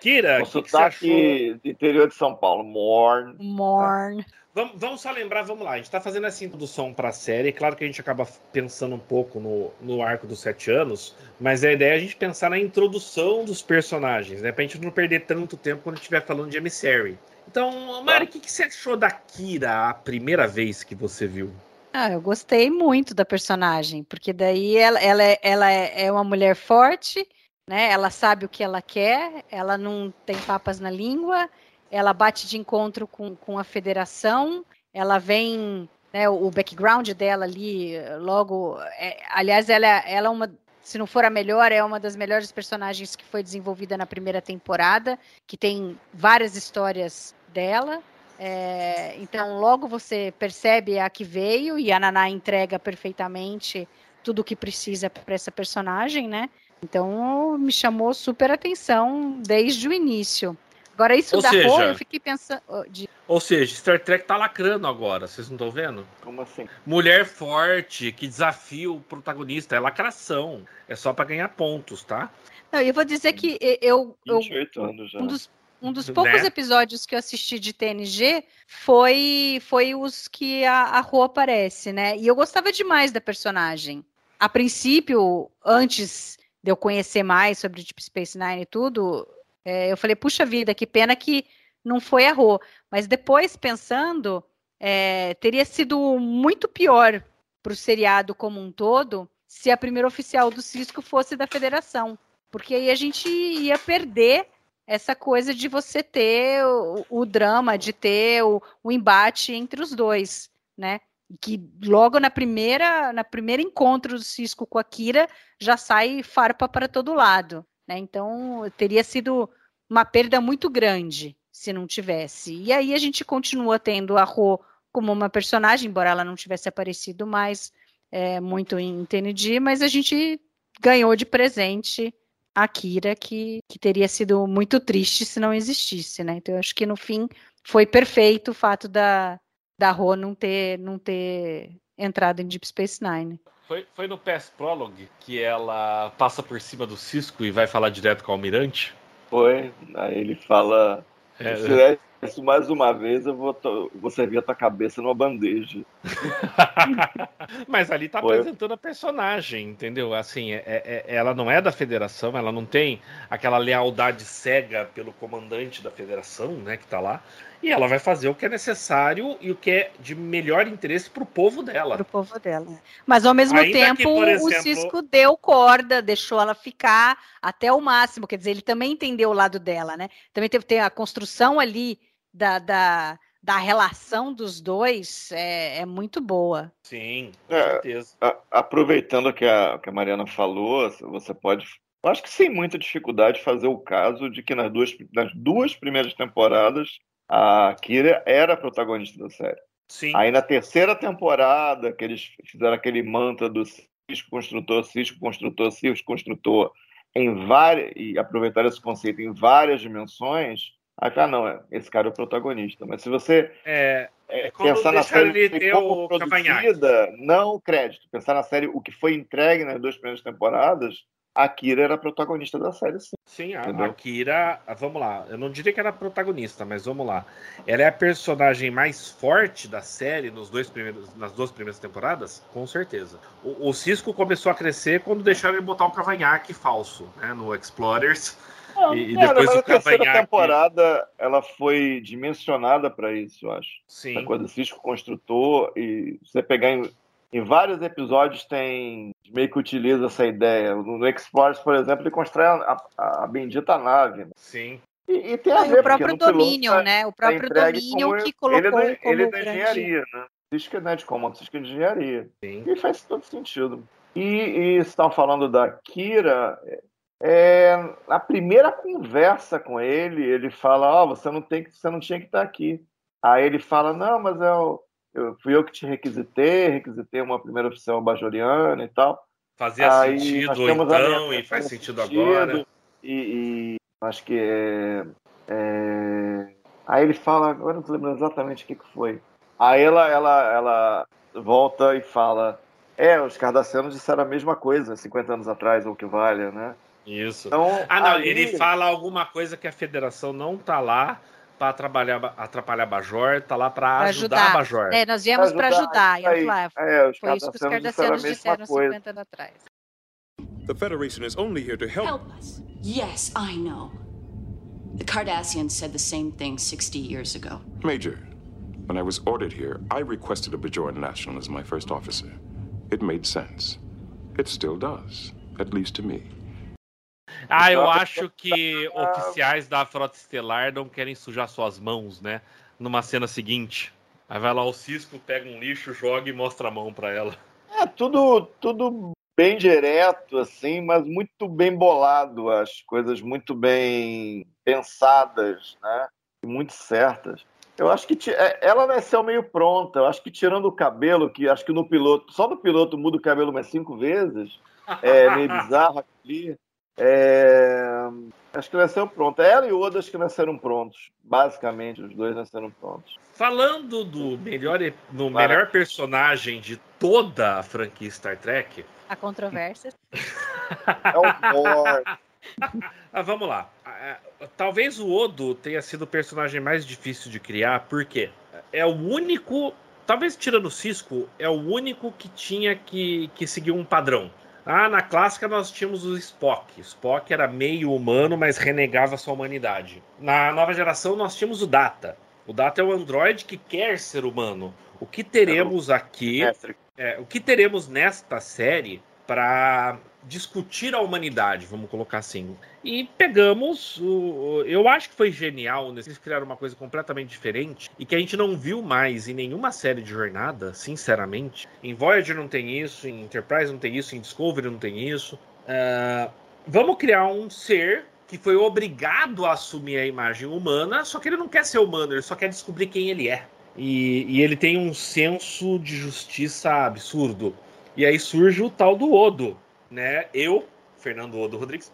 Kira, O que, que você achou? sotaque do interior de São Paulo. Morn. Morn. Vamos, vamos só lembrar, vamos lá. A gente está fazendo essa introdução para a série. Claro que a gente acaba pensando um pouco no, no arco dos sete anos, mas a ideia é a gente pensar na introdução dos personagens, né? Pra gente não perder tanto tempo quando estiver falando de Emissary. Então, Mari, o que, que você achou da Kira a primeira vez que você viu? Ah, eu gostei muito da personagem, porque daí ela, ela, é, ela é é uma mulher forte, né? Ela sabe o que ela quer, ela não tem papas na língua, ela bate de encontro com, com a federação, ela vem, né, o, background dela ali, logo. é- aliás, ela, ela é uma. Se não for a melhor, é uma das melhores personagens que foi desenvolvida na primeira temporada, que tem várias histórias dela. É, então, logo você percebe a que veio e a Naná entrega perfeitamente tudo o que precisa para essa personagem, né? Então, me chamou super atenção desde o início. Agora, isso Ou da seja- eu fiquei pensando. de- Ou seja, Star Trek tá lacrando agora, vocês não estão vendo? Como assim? Mulher forte, que desafia o protagonista, é lacração. É só para ganhar pontos, tá? Não, eu vou dizer que eu, eu, 28 anos já. um dos, um dos Né? poucos episódios que eu assisti de TNG foi, foi os que a, a Ro aparece, né? E eu gostava demais da personagem. A princípio, antes de eu conhecer mais sobre Deep Space Nine e tudo, é, eu falei, puxa vida, que pena que não foi Ro. Mas depois, pensando, é, teria sido muito pior para o seriado como um todo se a primeira oficial do Cisco fosse da Federação. Porque aí a gente ia perder essa coisa de você ter o, o drama, de ter o, o embate entre os dois, né? Que logo na primeira, na primeiro encontro do Cisco com a Kira já sai farpa para todo lado, né? Então teria sido uma perda muito grande se não tivesse. E aí a gente continua tendo a Ro como uma personagem, embora ela não tivesse aparecido mais é, muito em TNG, mas a gente ganhou de presente a Kira, que, que teria sido muito triste se não existisse, né? Então eu acho que no fim foi perfeito o fato da, da Ro não ter, não ter entrado em Deep Space Nine. Foi, foi no Past Prologue que ela passa por cima do Cisco e vai falar direto com o Almirante? Foi. Aí ele fala: É, isso mais uma vez, eu vou, to- vou servir a tua cabeça numa bandeja. Mas ali tá Foi. apresentando a personagem, entendeu? Assim, é- é- é- ela não é da federação, ela não tem aquela lealdade cega pelo comandante da federação, né, que tá lá. E ela vai fazer o que é necessário e o que é de melhor interesse pro povo dela. Pro povo dela. Mas ao mesmo Ainda tempo, que, por o exemplo- Cisco deu corda, deixou ela ficar até o máximo. Quer dizer, ele também entendeu o lado dela, né? Também teve tem a construção ali da, da, da relação dos dois é, é muito boa. Sim, com É. certeza. A- aproveitando que a, que a Mariana falou, você pode, eu acho que sem muita dificuldade, fazer o caso de que nas duas, nas duas primeiras temporadas a Kira era a protagonista da série. Sim. Aí na terceira temporada, que eles fizeram aquele mantra do Cisco Construtor, Cisco Construtor, Cisco Construtor, em várias, e aproveitaram esse conceito em várias dimensões, aí fala, não, é, esse cara é o protagonista. Mas se você É, é, quando pensar na série ter como o produzida, não o crédito. Pensar na série, o que foi entregue nas duas primeiras temporadas, a Kira era a protagonista da série, sim. Sim, a, Kira, ah, vamos lá, eu não diria que era protagonista, mas vamos lá. Ela é a personagem mais forte da série nos dois primeiros, nas duas primeiras temporadas? Com certeza. O, o Cisco começou a crescer quando deixaram ele botar o cavanhaque falso, né, no Explorers. E- e Cara, depois mas o terceira cavanhaque- temporada ela foi dimensionada para isso, eu acho. Sim, Essa coisa do Cisco Construtor, e você pegar em, em vários episódios tem meio que utiliza essa ideia. No, no Explorers, por exemplo, ele constrói a, a- a bendita nave. né? sim. E, e tem a E ver, o próprio Dominion, tá- né? O próprio Dominion como- que colocou ele é da, como ele é da engenharia, né? Cisco não é de comando, Cisco é de engenharia. Sim. E faz todo sentido. E, e estão falando da Kira. É, na primeira conversa com ele, ele fala: Ó, você não tem que, você não tinha que estar aqui. Aí ele fala: Não, mas eu, eu fui eu que te requisitei, requisitei uma primeira oficial bajoriana e tal. Fazia Aí sentido a então minha- e faz sentido sentido, agora. E, e acho que é, é, Aí ele fala, agora não tô lembrando exatamente o que, que foi. Aí ela, ela, ela volta e fala: É, os cardacianos disseram a mesma coisa 50 anos atrás, ou que vale, né? Isso. Então, Ah, não, ali- ele fala alguma coisa que a federação não tá lá para atrapalhar, atrapalhar Bajor, tá lá para Pra ajudar, ajudar. a Bajor. É, nós viemos para ajudar. E ela aí. É, os foi isso que os cardacianos disseram a cardacianos disseram coisa. 50 anos atrás. The Federation is only here to help. Help us. Yes, I know. The Cardassians said the same thing 60 years ago. Major, when I was ordered here, I requested a Bajoran national as my first officer. It made sense. It still does, at least to me. Ah, eu acho que oficiais da Frota Estelar não querem sujar suas mãos, né? Numa cena seguinte. Aí vai lá o Cisco, pega um lixo, joga e mostra a mão pra ela. É tudo, tudo bem direto, assim, mas muito bem bolado, as coisas muito bem pensadas, né? E Muito certas. Eu acho que é, ela nasceu meio pronta. Eu acho que tirando o cabelo, que acho que no piloto, só no piloto muda o cabelo umas cinco vezes, é meio bizarro ali. É, acho que nasceu pronta. Ela e o Oda acho que nasceram prontos. Basicamente, os dois nasceram prontos. Falando do melhor, e- no melhor personagem de toda a franquia Star Trek, A controvérsia. É o Thor. Ah, vamos lá. Ah, ah, Talvez o Odo tenha sido o personagem mais difícil de criar, porque é o único. Talvez tirando o Cisco, é o único que tinha que, que seguir um padrão. Ah, na clássica nós tínhamos o Spock. Spock era meio humano, mas renegava sua humanidade. Na nova geração nós tínhamos o Data. O Data é o androide que quer ser humano. O que teremos aqui é, o que teremos nesta série para discutir a humanidade, vamos colocar assim. E pegamos o, eu acho que foi genial, né? eles criaram uma coisa completamente diferente e que a gente não viu mais em nenhuma série de jornada, sinceramente. Em Voyager não tem isso, em Enterprise não tem isso, em Discovery não tem isso. Ah, vamos criar um ser que foi obrigado a assumir a imagem humana, só que ele não quer ser humano, ele só quer descobrir quem ele é. E, e ele tem um senso de justiça absurdo. E aí surge o tal do Odo, né? Eu, Fernando Odo Rodrigues,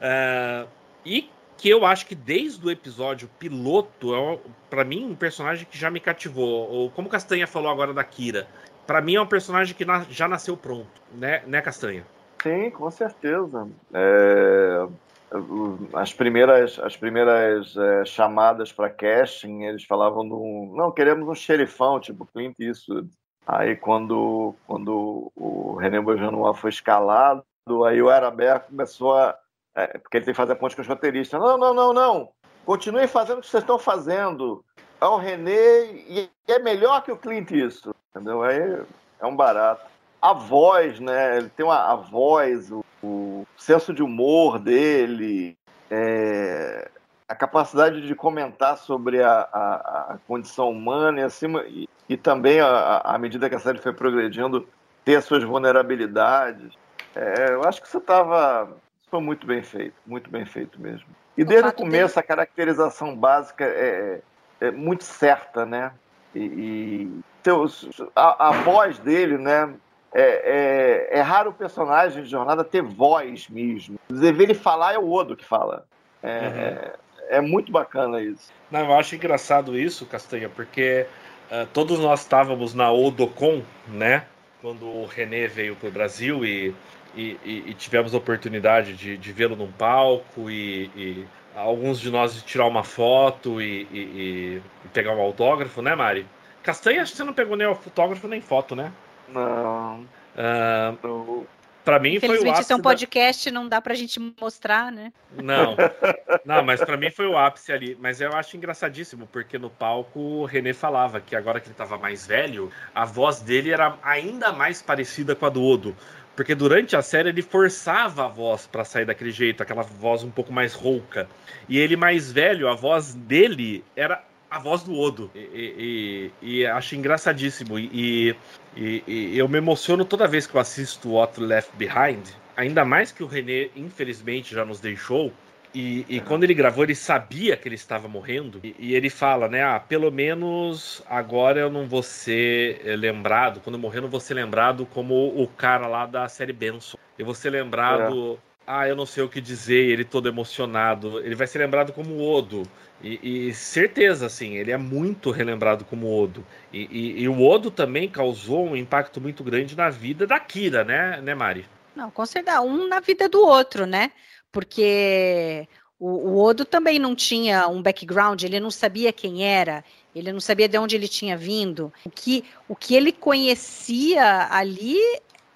Ah, e que eu acho que desde o episódio piloto é para mim um personagem que já me cativou. Ou como Castanha falou agora da Kira, para mim é um personagem que na- já nasceu pronto, né, né Castanha? Sim, com certeza. É, as primeiras, as primeiras é, chamadas para casting, eles falavam do. Não, queremos um xerifão, tipo Clint Eastwood. Aí quando, quando o René Beaujanois foi escalado, aí o Arabert começou a. É, porque ele tem que fazer a ponte com os roteiristas. Não, não, não, não. Continuem fazendo o que vocês estão fazendo. É o René e é melhor que o Clint Eastwood. Entendeu? Aí é um barato. A voz, né? Ele tem uma, a voz, o, o senso de humor dele, é, a capacidade de comentar sobre a, a, a condição humana e, acima, e, e também, à medida que a série foi progredindo, ter as suas vulnerabilidades. É, eu acho que você estava. Foi muito bem feito, muito bem feito mesmo. E desde o começo, dele... a caracterização básica é, é, é muito certa, né? E, e a, a, voz dele, né? É, é, é, raro o personagem de jornada ter voz mesmo. Ver ele falar é o Odo que fala. É, uhum. É, muito bacana isso. Não, eu acho engraçado isso, Castanha, porque uh, todos nós estávamos na Odocon, né? Quando o René veio para o Brasil e, e, e, tivemos a oportunidade de, de vê-lo num palco e, e, alguns de nós tirar uma foto e, pegar um autógrafo, né, Mari? Castanha, acho que você não pegou nem autógrafo nem foto, né? Não. Uh, para mim foi o ápice. isso é um podcast, da... não dá pra gente mostrar, né? Não, não, mas para mim foi o ápice ali. Mas eu acho engraçadíssimo, porque no palco o René falava que agora que ele tava mais velho, a voz dele era ainda mais parecida com a do Odo. Porque durante a série ele forçava a voz para sair daquele jeito, aquela voz um pouco mais rouca. E ele mais velho, a voz dele era a voz do Odo. E, e, e acho engraçadíssimo. E, e, eu me emociono toda vez que eu assisto What Left Behind. Ainda mais que o René, infelizmente, já nos deixou. E, e, quando ele gravou, ele sabia que ele estava morrendo. E, e, ele fala, né? Ah, pelo menos agora eu não vou ser eh, lembrado. Quando eu morrer, eu não vou ser lembrado como o cara lá da série Benson. Eu vou ser lembrado. Ah, eu não sei o que dizer. Ele todo emocionado. Ele vai ser lembrado como Odo. E, e, certeza, assim, ele é muito relembrado como Odo. E, e, e, o Odo também causou um impacto muito grande na vida da Kira, né, né Mari? Não, com certeza, um na vida do outro, né? Porque o, o Odo também não tinha um background, ele não sabia quem era, ele não sabia de onde ele tinha vindo. O que, o que ele conhecia ali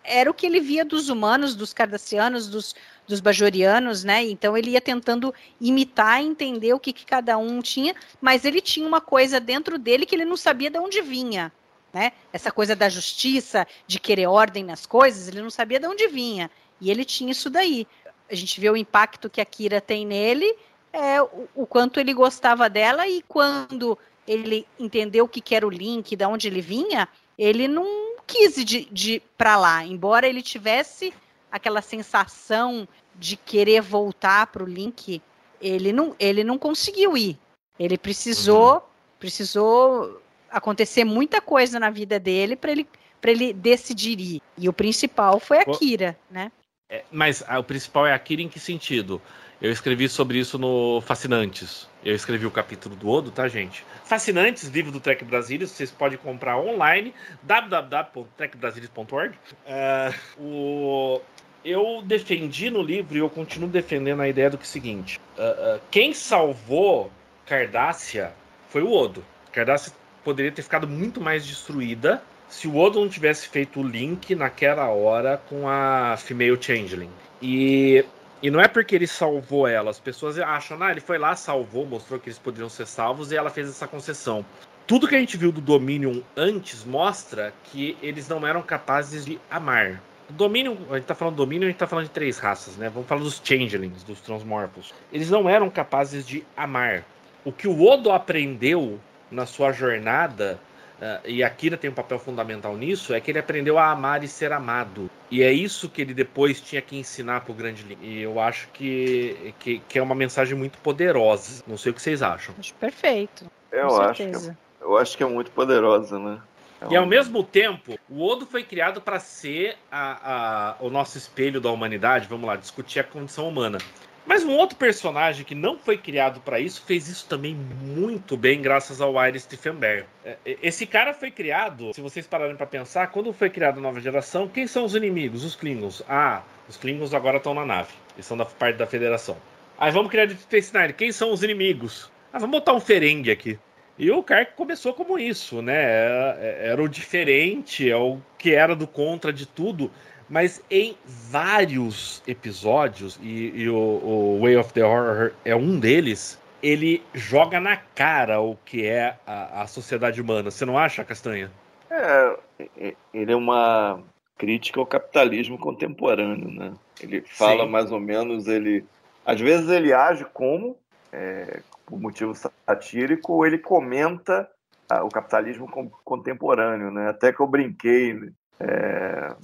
era o que ele via dos humanos, dos cardassianos, dos, dos bajorianos, né? Então ele ia tentando imitar, entender o que, que cada um tinha, mas ele tinha uma coisa dentro dele que ele não sabia de onde vinha. Né? Essa coisa da justiça, de querer ordem nas coisas, ele não sabia de onde vinha. E ele tinha isso daí. A gente vê o impacto que a Kira tem nele, é, o, o quanto ele gostava dela, e quando ele entendeu o que, que era o Link, de onde ele vinha, ele não quis de, de para lá, embora ele tivesse aquela sensação de querer voltar para o Link, ele não, ele não conseguiu ir. Ele precisou, uhum. precisou acontecer muita coisa na vida dele para ele para ele decidir ir. E o principal foi a Kira, né? É, mas a, o principal é a Kira em que sentido? Eu escrevi sobre isso no Fascinantes. Eu escrevi o capítulo do Odo, tá, gente? Fascinantes, livro do Trek Brasília, vocês podem comprar online, www.trekbrasilis.org. Uh, é, o eu defendi no livro e eu continuo defendendo a ideia do que é o seguinte: uh, uh, quem salvou Cardassia foi o Odo. Cardassia poderia ter ficado muito mais destruída se o Odo não tivesse feito o link naquela hora com a Female Changeling. E, e não é porque ele salvou ela, as pessoas acham, ah, ele foi lá, salvou, mostrou que eles poderiam ser salvos e ela fez essa concessão. Tudo que a gente viu do Dominion antes mostra que eles não eram capazes de amar. Domínio, a gente tá falando do domínio, a gente tá falando de três raças, né? Vamos falar dos changelings, dos transmorphos. Eles não eram capazes de amar. O que o Odo aprendeu na sua jornada, uh, e a Kira tem um papel fundamental nisso, é que ele aprendeu a amar e ser amado. E é isso que ele depois tinha que ensinar pro Grande Link. E eu acho que, que, que, é uma mensagem muito poderosa. Não sei o que vocês acham. Acho perfeito. Eu acho, que, é, eu acho que é muito poderosa, né? Então... E ao mesmo tempo, o Odo foi criado para ser a, a, o nosso espelho da humanidade, vamos lá, discutir a condição humana. Mas um outro personagem que não foi criado para isso fez isso também muito bem, graças ao Iris Stiefenberg. É, esse cara foi criado, se vocês pararem para pensar, quando foi criada a nova geração, quem são os inimigos? Os Klingons. Ah, os Klingons agora estão na nave. Eles são da parte da Federação. Aí vamos criar Space Nine. Quem são os inimigos? Ah, vamos botar um Ferengue aqui. E o Kirk começou como isso, né? Era, era o diferente, é o que era do contra de tudo. Mas em vários episódios, e, e o, o, Way of the Horror é um deles, ele joga na cara o que é a, a sociedade humana. Você não acha, Castanha? É, ele é uma crítica ao capitalismo contemporâneo, né? Ele fala Sim. mais ou menos, ele às vezes ele age como é, por motivo satírico, ele comenta ah, o capitalismo contemporâneo, né? Até que eu brinquei, é,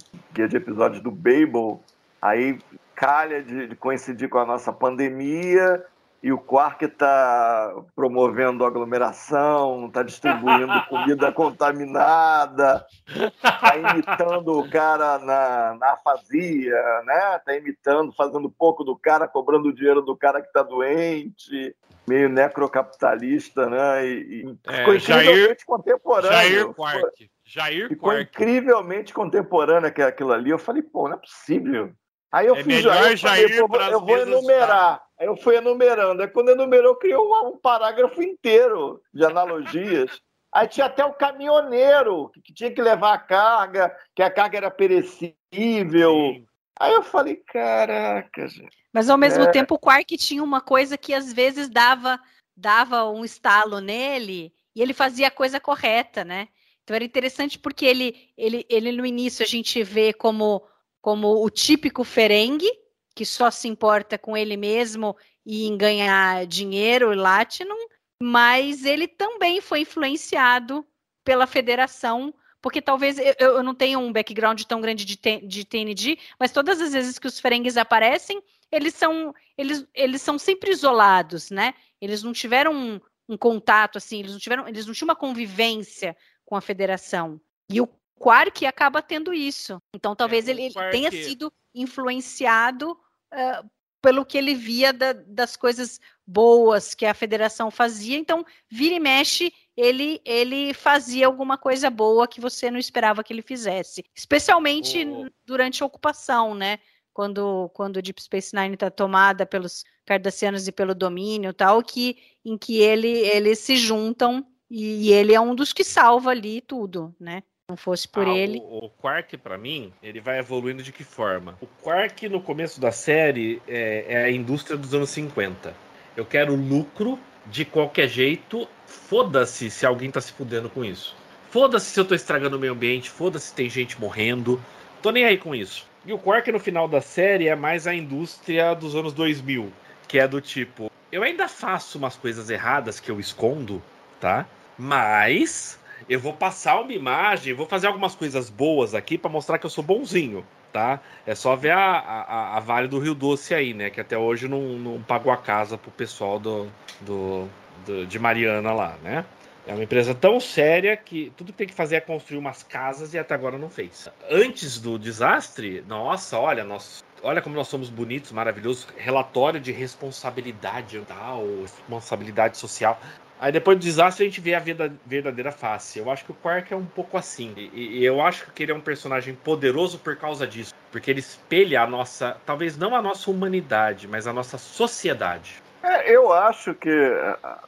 de episódios do Babel, aí calha de, de coincidir com a nossa pandemia e o Quark está promovendo aglomeração, está distribuindo comida contaminada, está imitando o cara na, na afasia, né? Está imitando, fazendo pouco do cara, cobrando o dinheiro do cara que está doente, meio necrocapitalista, né? E, e é, ficou incrivelmente Jair, contemporâneo. Jair Quark. Jair ficou Quark. incrivelmente contemporâneo que aquilo ali. Eu falei, pô, não é possível. Aí eu é fiz melhor aí eu, Jair falei, eu vou enumerar. Aí eu fui enumerando. Aí quando enumerou, criou um, um parágrafo inteiro de analogias. Aí tinha até o caminhoneiro, que, que, tinha que levar a carga, que a carga era perecível. Sim. Aí eu falei, caraca, gente. Mas ao mesmo é... tempo o Quark tinha uma coisa que às vezes dava, dava um estalo nele e ele fazia a coisa correta, né? Então era interessante porque ele, ele, ele no início a gente vê como como o típico ferengue, que só se importa com ele mesmo e em ganhar dinheiro, Latinum, mas ele também foi influenciado pela federação, porque talvez eu, eu não tenha um background tão grande de, de TND, mas todas as vezes que os ferengues aparecem, eles são, eles, eles são sempre isolados, né? Eles não tiveram um, um contato assim, eles não tiveram, eles não tinham uma convivência com a federação. E o Quark acaba tendo isso. Então, talvez é, ele, Quark... tenha sido influenciado uh, pelo que ele via da, das coisas boas que a federação fazia. Então, vira e mexe, ele, ele fazia alguma coisa boa que você não esperava que ele fizesse. Especialmente oh. durante a ocupação, né? Quando, quando Deep Space Nine está tomada pelos cardassianos e pelo domínio tal, que, em que ele, eles se juntam e, e ele é um dos que salva ali tudo, né? Não fosse por ah, ele. O, o Quark, para mim, ele vai evoluindo de que forma? O Quark, no começo da série, é, é, a indústria dos anos 50. Eu quero lucro de qualquer jeito. Foda-se se alguém tá se fudendo com isso. Foda-se se eu tô estragando o meio ambiente. Foda-se se tem gente morrendo. Tô nem aí com isso. E o Quark, no final da série, é mais a indústria dos anos 2000. Que é do tipo: eu ainda faço umas coisas erradas que eu escondo, tá? Mas eu vou passar uma imagem, vou fazer algumas coisas boas aqui para mostrar que eu sou bonzinho, tá? É só ver a, a, a, Vale do Rio Doce aí, né? Que até hoje não, não pagou a casa pro pessoal do, do, do, de Mariana lá, né? É uma empresa tão séria que tudo que tem que fazer é construir umas casas e até agora não fez. Antes do desastre, nossa, olha, nós, olha como nós somos bonitos, maravilhosos. Relatório de responsabilidade ambiental, responsabilidade social. Aí depois do desastre a gente vê a verdadeira face. Eu acho que o Quark é um pouco assim. E, e, eu acho que ele é um personagem poderoso por causa disso. Porque ele espelha a nossa, talvez não a nossa humanidade, mas a nossa sociedade. É, eu acho que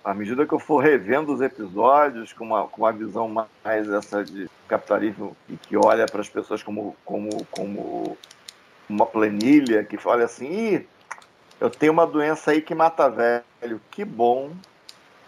à medida que eu for revendo os episódios com uma, com uma visão mais essa de capitalismo e que olha para as pessoas como, como, como uma planilha, que fala assim, eu tenho uma doença aí que mata velho, que bom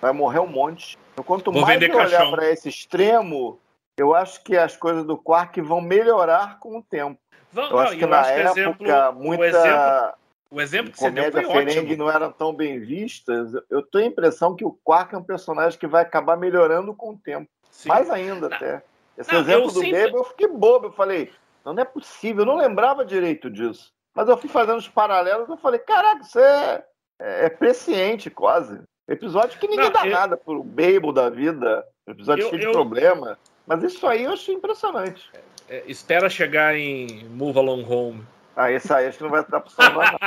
vai morrer um monte. Então, quanto Vou mais eu olhar para esse extremo, eu acho que as coisas do Quark vão melhorar com o tempo. Vão, eu acho que na época, exemplo, muita. O exemplo, o exemplo que comédia você deu foi ótimo. não eram tão bem vistas. Eu tenho a impressão que o Quark é um personagem que vai acabar melhorando com o tempo. Sim. Mais ainda, não, até. Esse não, exemplo do sempre... Baby, eu fiquei bobo. Eu falei, não, não é possível, eu não lembrava direito disso. Mas eu fui fazendo os paralelos e falei, caraca, isso é, é, é presciente quase. Episódio que ninguém não, dá eu... nada pro Babel da vida. Episódio eu, cheio eu... de problema. Mas isso aí eu achei impressionante. É, espera chegar em Move Along Home. Ah, esse aí acho que não vai dar pra salvar, não.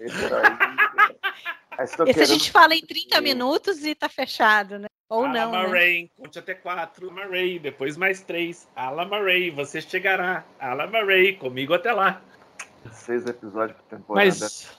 Esse aí. Esse querendo... a gente fala em 30 minutos e tá fechado, né? Ou não. Ray, né? conte até quatro. Alama Ray, depois mais três. Alama Ray, você chegará. Alama Ray, comigo até lá. Seis episódios por temporada. Mas,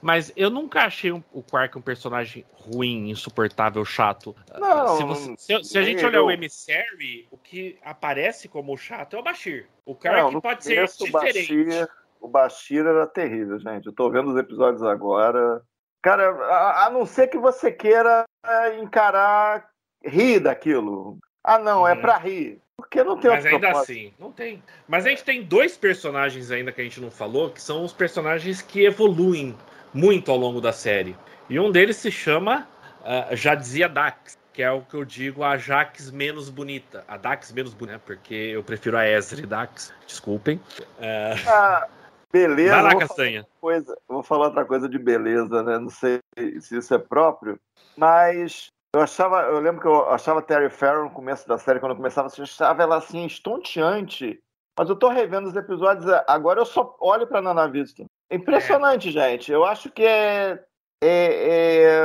mas eu nunca achei um, o Quark um personagem ruim, insuportável, chato. Não, se, você- se- se a gente olhar eu. o Emissary, o que aparece como chato é o Bashir. O Quark Não, no pode ser começo, o diferente. Bashir, o Bashir era terrível, gente. Eu tô vendo os episódios agora. Cara, a, a não ser que você queira é, encarar, rir daquilo. Ah, não, é Uhum. pra rir. Porque não tem Mas ainda propósito. assim, não tem. Mas a gente tem dois personagens ainda que a gente não falou, que são os personagens que evoluem muito ao longo da série. E um deles se chama ah, Já dizia Dax, que é o que eu digo a Jax menos bonita. A Dax menos bonita, né? porque eu prefiro a Ezra Dax, desculpem. Ah, Ah, beleza. vai lá, Castanha. coisa, vou falar outra coisa de beleza, né? Não sei se isso é próprio, mas eu achava, eu lembro que eu achava Terry Farrell no começo da série, quando eu começava, eu achava ela assim estonteante. Mas eu tô revendo os episódios, agora eu só olho pra Nana Vista. É impressionante, gente. Eu acho que é, é,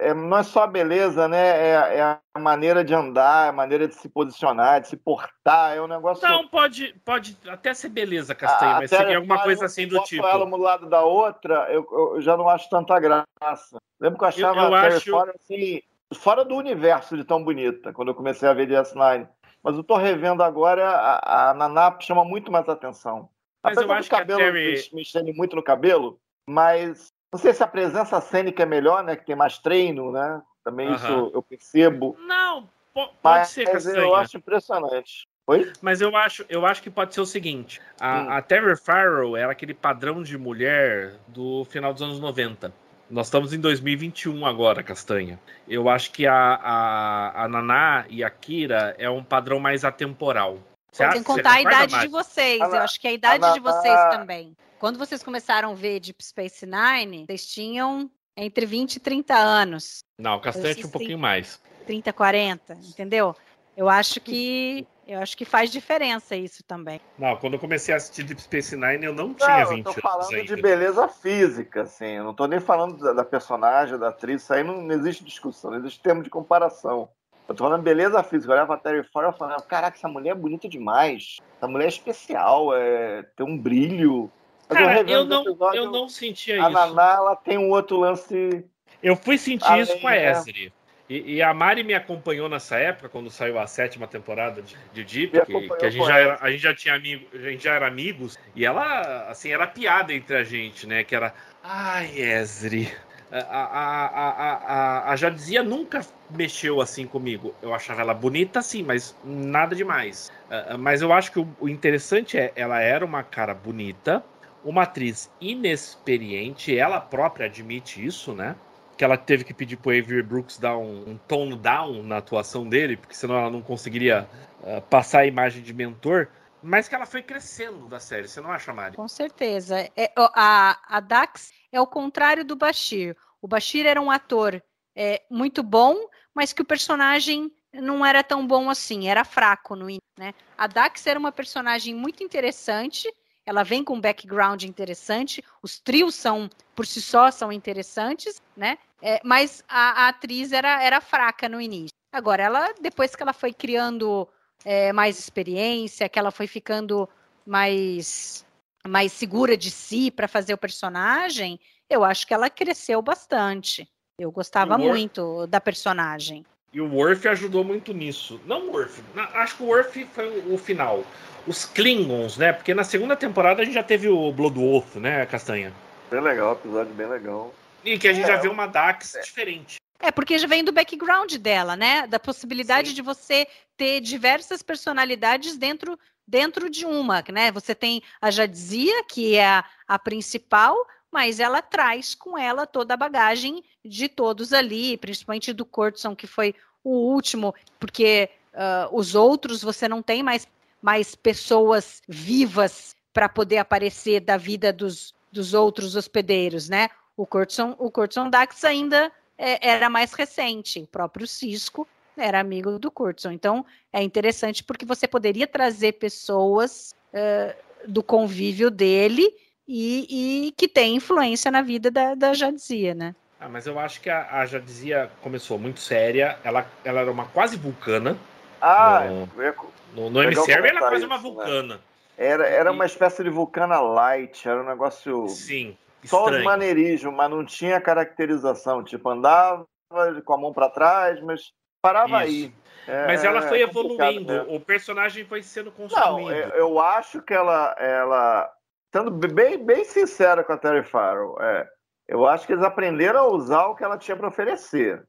é- é- não é só a beleza, né? É, é a maneira de andar, a maneira de se posicionar, de se portar. É um negócio. Não, pode, pode até ser beleza, Castanha, A mas seria alguma coisa assim do tipo. ela um lado da outra, eu, eu já não acho tanta graça. Lembro que eu achava eu a Terry acho- Farrell, assim, fora do universo de tão bonita, quando eu comecei a ver DS9. Mas eu tô revendo agora, a, a Naná chama muito mais atenção. Mas eu Apesar do acho que a cabelo Terry- mex- mexendo muito no cabelo, mas não sei se a presença cênica é melhor, né? Que tem mais treino, né? Também Aham. isso eu percebo. Não, po- pode Mas ser, Castanha. eu acho impressionante. Oi? Mas eu acho, eu acho que pode ser o seguinte: a, Hum. a Terry Farrell era aquele padrão de mulher do final dos anos 90. Nós estamos em 2021 agora, Castanha. Eu acho que a, a, a Naná e a Kira é um padrão mais atemporal. Você acha- Sem contar a idade Mari? de vocês. Eu acho que a idade ah, de vocês também. Quando vocês começaram a ver Deep Space Nine, vocês tinham entre 20 e 30 anos. Não, o Castanha tinha um pouquinho mais. 30, 40, entendeu? Eu acho que eu acho que faz diferença isso também. Não, quando eu comecei a assistir Deep Space Nine, eu não tinha Não, 20 eu tô anos falando ainda. de beleza física, assim. Eu não tô nem falando da, da personagem, da atriz. Isso aí não, não existe discussão, não existe termo de comparação. Eu tô falando beleza física. Eu olhava a Terry Farrell e falava, caraca, essa mulher é bonita demais. Essa mulher é especial, é... tem um brilho. Cara, eu os não, episódios, eu não sentia A isso. Naná, ela tem um outro lance... Eu fui sentir Além, isso com a né? E, e a Mari me acompanhou nessa época, quando saiu a sétima temporada de, de Deep, que, que a, gente já era, a gente já tinha amigo, a gente já era amigos, e ela, assim, era piada entre a gente, né? Que era, ai, Ezri. A, a, a, a, Jadzia nunca mexeu assim comigo. Eu achava ela bonita, sim, mas nada demais. Ah, ah, mas eu acho que o, o interessante é, ela era uma cara bonita, uma atriz inexperiente, ela própria admite isso, né? Que ela teve que pedir pro Avery Brooks dar um, um tone down na atuação dele, porque senão ela não conseguiria ah, passar a imagem de mentor. Mas que ela foi crescendo da série, você não acha, Mari? Com certeza. É, a, a Dax é o contrário do Bashir. O Bashir era um ator é, muito bom, mas que o personagem não era tão bom assim, era fraco no né? A Dax era uma personagem muito interessante, ela vem com um background interessante, os trios são, por si só, são interessantes, né? É, mas a, a atriz era, era fraca no início. Agora, ela, depois que ela foi criando é, mais experiência, que ela foi ficando mais, mais segura de si para fazer o personagem, eu acho que ela cresceu bastante. Eu gostava muito da personagem. E o Worf ajudou muito nisso. Não o Worf, na- acho que o Worf foi o, o final. Os Klingons, né? Porque na segunda temporada a gente já teve o Blood Wolf, né, Castanha? Bem legal, episódio bem legal. E que a gente É, já vê uma Dax diferente. É, porque já vem do background dela, né? Da possibilidade Sim. de você ter diversas personalidades dentro, dentro de uma, né? Você tem a Jadzia, que é a, a principal, mas ela traz com ela toda a bagagem de todos ali, principalmente do Cortson, que foi o último, porque ah, os outros você não tem mais, mais pessoas vivas para poder aparecer da vida dos, dos outros hospedeiros, né? O Cortson, o Cortson Dax ainda é, era mais recente. O próprio Cisco era amigo do Curtson. Então, é interessante porque você poderia trazer pessoas eh, do convívio dele e, e que tem influência na vida da, da Jadzia, né? Ah, mas eu acho que a, a Jadzia começou muito séria. Ela, ela era uma quase vulcana. Ah, Não. eu ia- No, no Emissary ela é quase uma isso, né? vulcana. Era, era uma espécie de Vulcana Light, era um negócio. Sim. Só os estranho. maneirismos, mas não tinha caracterização. Tipo, andava com a mão pra trás, mas parava Isso. aí. É- Mas ela foi é evoluindo, mesmo. o personagem foi sendo Não, construído. eu, eu acho que ela, ela sendo bem, bem sincera com a Terry Farrell, é, eu acho que eles aprenderam a usar o que ela tinha para oferecer.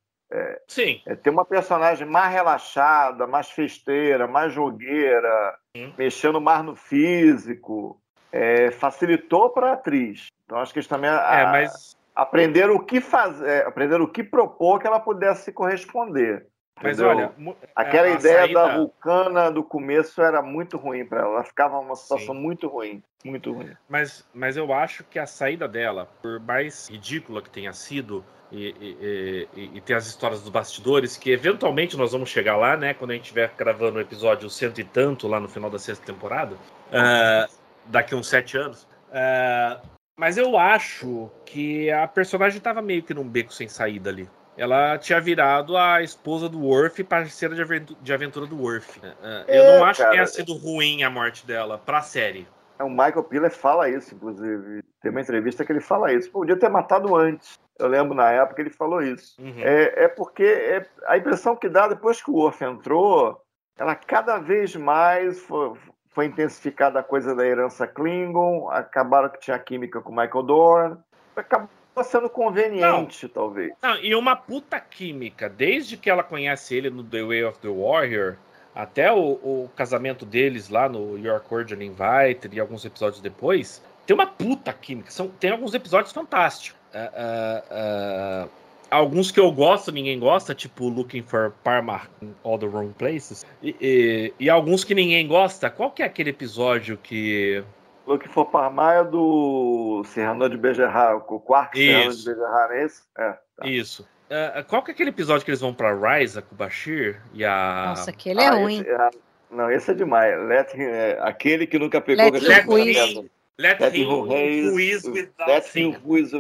Sim, É, ter uma personagem mais relaxada, mais festeira, mais jogueira, Sim. mexendo mais no físico, é, facilitou para a atriz. Então acho que eles também é, a- mas, aprenderam o que fazer, aprenderam o que propor que ela pudesse corresponder. Mas olha, Aquela a ideia saída- da vulcana do começo era muito ruim para ela. Ela ficava numa situação Sim. muito ruim. Muito ruim. Mas, mas eu acho que a saída dela, por mais ridícula que tenha sido, e, e, e- e tem as histórias dos bastidores, que eventualmente nós vamos chegar lá, né? Quando a gente estiver gravando o episódio cento e tanto, lá no final da sexta temporada, ah, daqui uns sete anos. Ah, mas eu acho que a personagem estava meio que num beco sem saída ali. Ela tinha virado a esposa do Worf, parceira de aventu- de aventura do Worf. Ah, eu É, não acho que cara. tenha sido ruim a morte dela pra série. É, O Michael Piller fala isso, inclusive. Tem uma entrevista que ele fala isso. Podia ter matado antes. Eu lembro na época que ele falou isso. Uhum. É, é porque é- a impressão que dá depois que o Worf entrou, ela cada vez mais foi, foi intensificada a coisa da herança Klingon, acabaram que tinha química com o Michael Dorn. Acabou sendo conveniente, talvez. Não, e uma puta química, desde que ela conhece ele no The Way of the Warrior, até o, o casamento deles lá no Your Cordial Invited e alguns episódios depois, tem uma puta química. São, tem alguns episódios fantásticos. Ah, ah, ah, alguns que eu gosto, ninguém gosta, tipo Looking for Parma in All the Wrong Places. E, e- e alguns que ninguém gosta. Qual que é aquele episódio que. O que for Parmar é do Serrano de Bejerrar, o quarto Serrano de Isso. Bejerrar, é esse? É. tá. Isso. Ah, qual que é aquele episódio que eles vão pra Ryza com o Bashir e a. Nossa, aquele é Ah, ruim. esse- não, esse é demais. Let him, é, aquele que nunca pegou Let com him. Let, Let him him who is, is without Let him who is.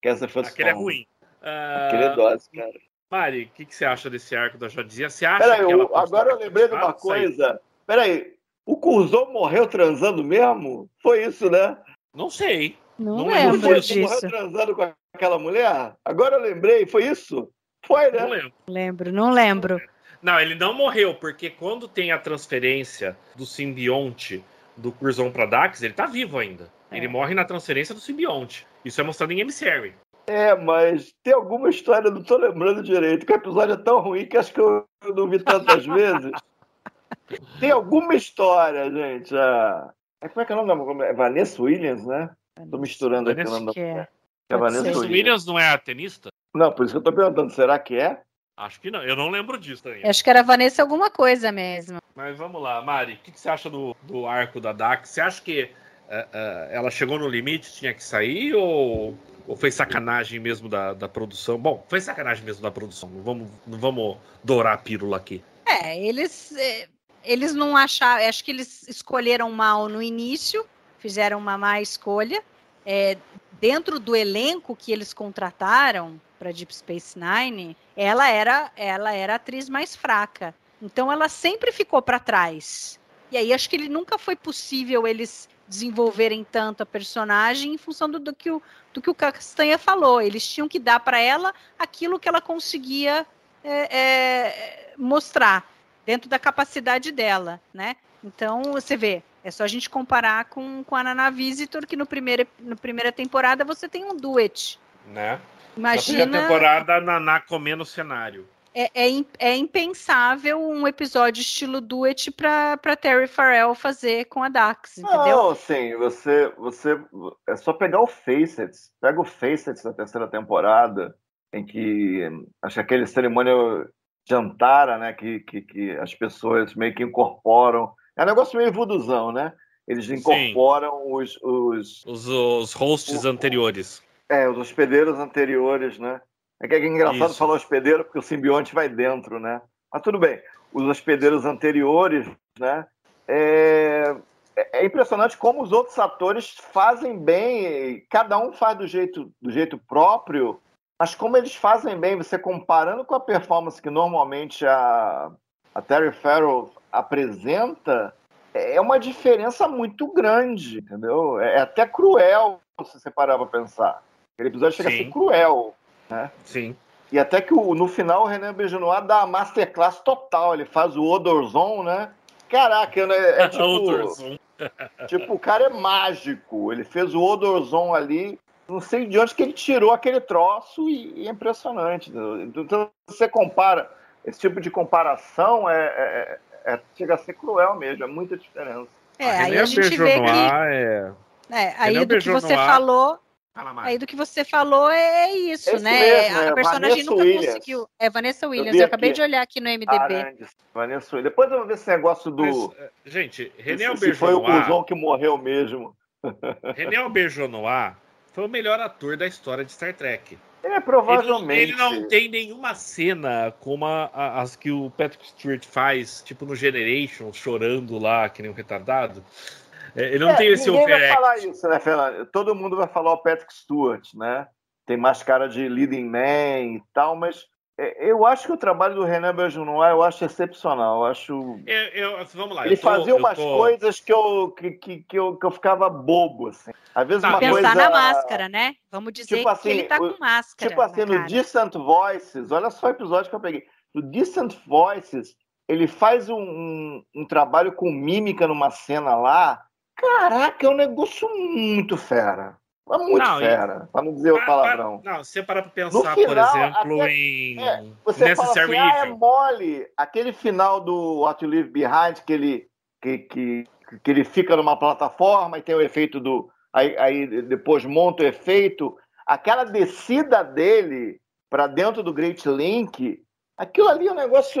Que essa foi Aquele é ruim. Ah, Aquele é dose, cara. Mari, o que, que você acha desse arco da Jodizia? Você acha Peraí, que ela eu- agora eu lembrei de uma coisa. Peraí, o Curzon morreu transando mesmo? Foi isso, né? Não sei. Não, Não lembro lembro Foi, disso. Morreu transando com aquela mulher? Agora eu lembrei, foi isso? Foi, né? Não lembro. Lembro, não lembro. Não, ele não morreu, porque quando tem a transferência do simbionte do Curzon pra Dax, ele tá vivo ainda. Ele É. morre na transferência do simbionte. Isso é mostrado em Emissary. É, mas tem alguma história, eu não tô lembrando direito, que o episódio é tão ruim que acho que eu eu não vi tantas vezes. Tem alguma história, gente. A... é, Como é que é o nome da? É Vanessa Williams, né? Tô misturando aqui o nome da é. mulher. É Vanessa Williams. Williams não é a tenista? Não, por isso que eu tô perguntando, será que é? Acho que não. Eu não lembro disso ainda. Acho que era Vanessa alguma coisa mesmo. Mas vamos lá, Mari, o que, que você acha do, do arco da Dax? Você acha que eh, eh, ela chegou no limite, tinha que sair, ou, ou foi sacanagem mesmo da, da produção? Bom, foi sacanagem mesmo da produção. Não vamos, não vamos dourar a pílula aqui. É, eles, é, eles não acharam. Acho que eles escolheram mal no início, fizeram uma má escolha. É, dentro do elenco que eles contrataram para Deep Space Nine, ela era, ela era a atriz mais fraca. Então ela sempre ficou para trás. E aí acho que ele nunca foi possível eles desenvolverem tanto a personagem em função do, do que, o, do que o Castanha falou. Eles tinham que dar para ela aquilo que ela conseguia é, é, mostrar dentro da capacidade dela, né? Então você vê, é só a gente comparar com, com a Nana Visitor, que no primeiro, na primeira temporada você tem um duet. Né? Na primeira Imagina, temporada, a Naná comendo o cenário. é, é, é impensável um episódio estilo duet para Terry Farrell fazer com a Dax, entendeu? Não, assim, você, você. É só pegar o Facets. Pega o Facets da terceira temporada, em que acho que aquele cerimônia jantara, né? Que, que, que as pessoas meio que incorporam. É um negócio meio vuduzão, né? Eles incorporam os, os, Os, os hosts O- anteriores. é, os hospedeiros anteriores, né? É que é engraçado Isso. falar hospedeiro porque o simbionte vai dentro, né? Mas tudo bem. Os hospedeiros anteriores, né? É, é impressionante como os outros atores fazem bem, cada um faz do jeito, do jeito próprio, mas como eles fazem bem, você comparando com a performance que normalmente a, a Terry Farrell apresenta, é uma diferença muito grande, entendeu? É até cruel se você parar pra pensar. Aquele episódio chega Sim. a ser cruel, né? Sim. E até que no final o Renan Bejanois dá a masterclass total. Ele faz o Odorzon, né? Caraca, né? é tipo... tipo, o cara é mágico. Ele fez o Odorzon ali. Não sei de onde que ele tirou aquele troço e, e é impressionante. Então, você compara, esse tipo de comparação é, é, é, chega a ser cruel mesmo, é muita diferença. É, aí a gente vê que... É... É, aí do que você falou, Aí do que você falou é isso, é né? Mesmo, é. A personagem Vanessa nunca Williams. conseguiu. É Vanessa Williams, eu, eu acabei de olhar aqui no MDB. Arandes, Vanessa Williams. Depois eu vou ver esse negócio do. Mas, gente, René Alberjonois. foi o cuzão que morreu mesmo. René Alberjonois foi o melhor ator da história de Star Trek. É, provavelmente. Ele, ele não tem nenhuma cena como a, a, as que o Patrick Stewart faz, tipo no Generation, chorando lá, que nem um retardado. É, ele não é, tem esse ninguém vai falar isso, né, Fernando? Todo mundo vai falar o Patrick Stewart, né? Tem mais cara de leading man e tal, mas eu acho que o trabalho do Renan Bergenois eu acho excepcional. Eu acho. Eu, eu, vamos lá. Ele tô, fazia umas tô... coisas que eu, que, que, que, eu, que eu ficava bobo, assim. Às vezes tá. uma Pensar coisa... na máscara, né? Vamos dizer tipo assim, que ele tá com máscara. Tipo assim, no Distant Voices, olha só o episódio que eu peguei. No Distant Voices, ele faz um, um, um trabalho com mímica numa cena lá Caraca, é um negócio muito fera. É muito não, fera, e... para não dizer o palavrão. Não, se você parar para pensar, final, por exemplo, até, em é, você Necessary fala assim, ah, é mole. Aquele final do What You Leave Behind, que ele, que, que, que ele fica numa plataforma e tem o efeito do... Aí, aí depois monta o efeito. Aquela descida dele para dentro do Great Link, aquilo ali é um negócio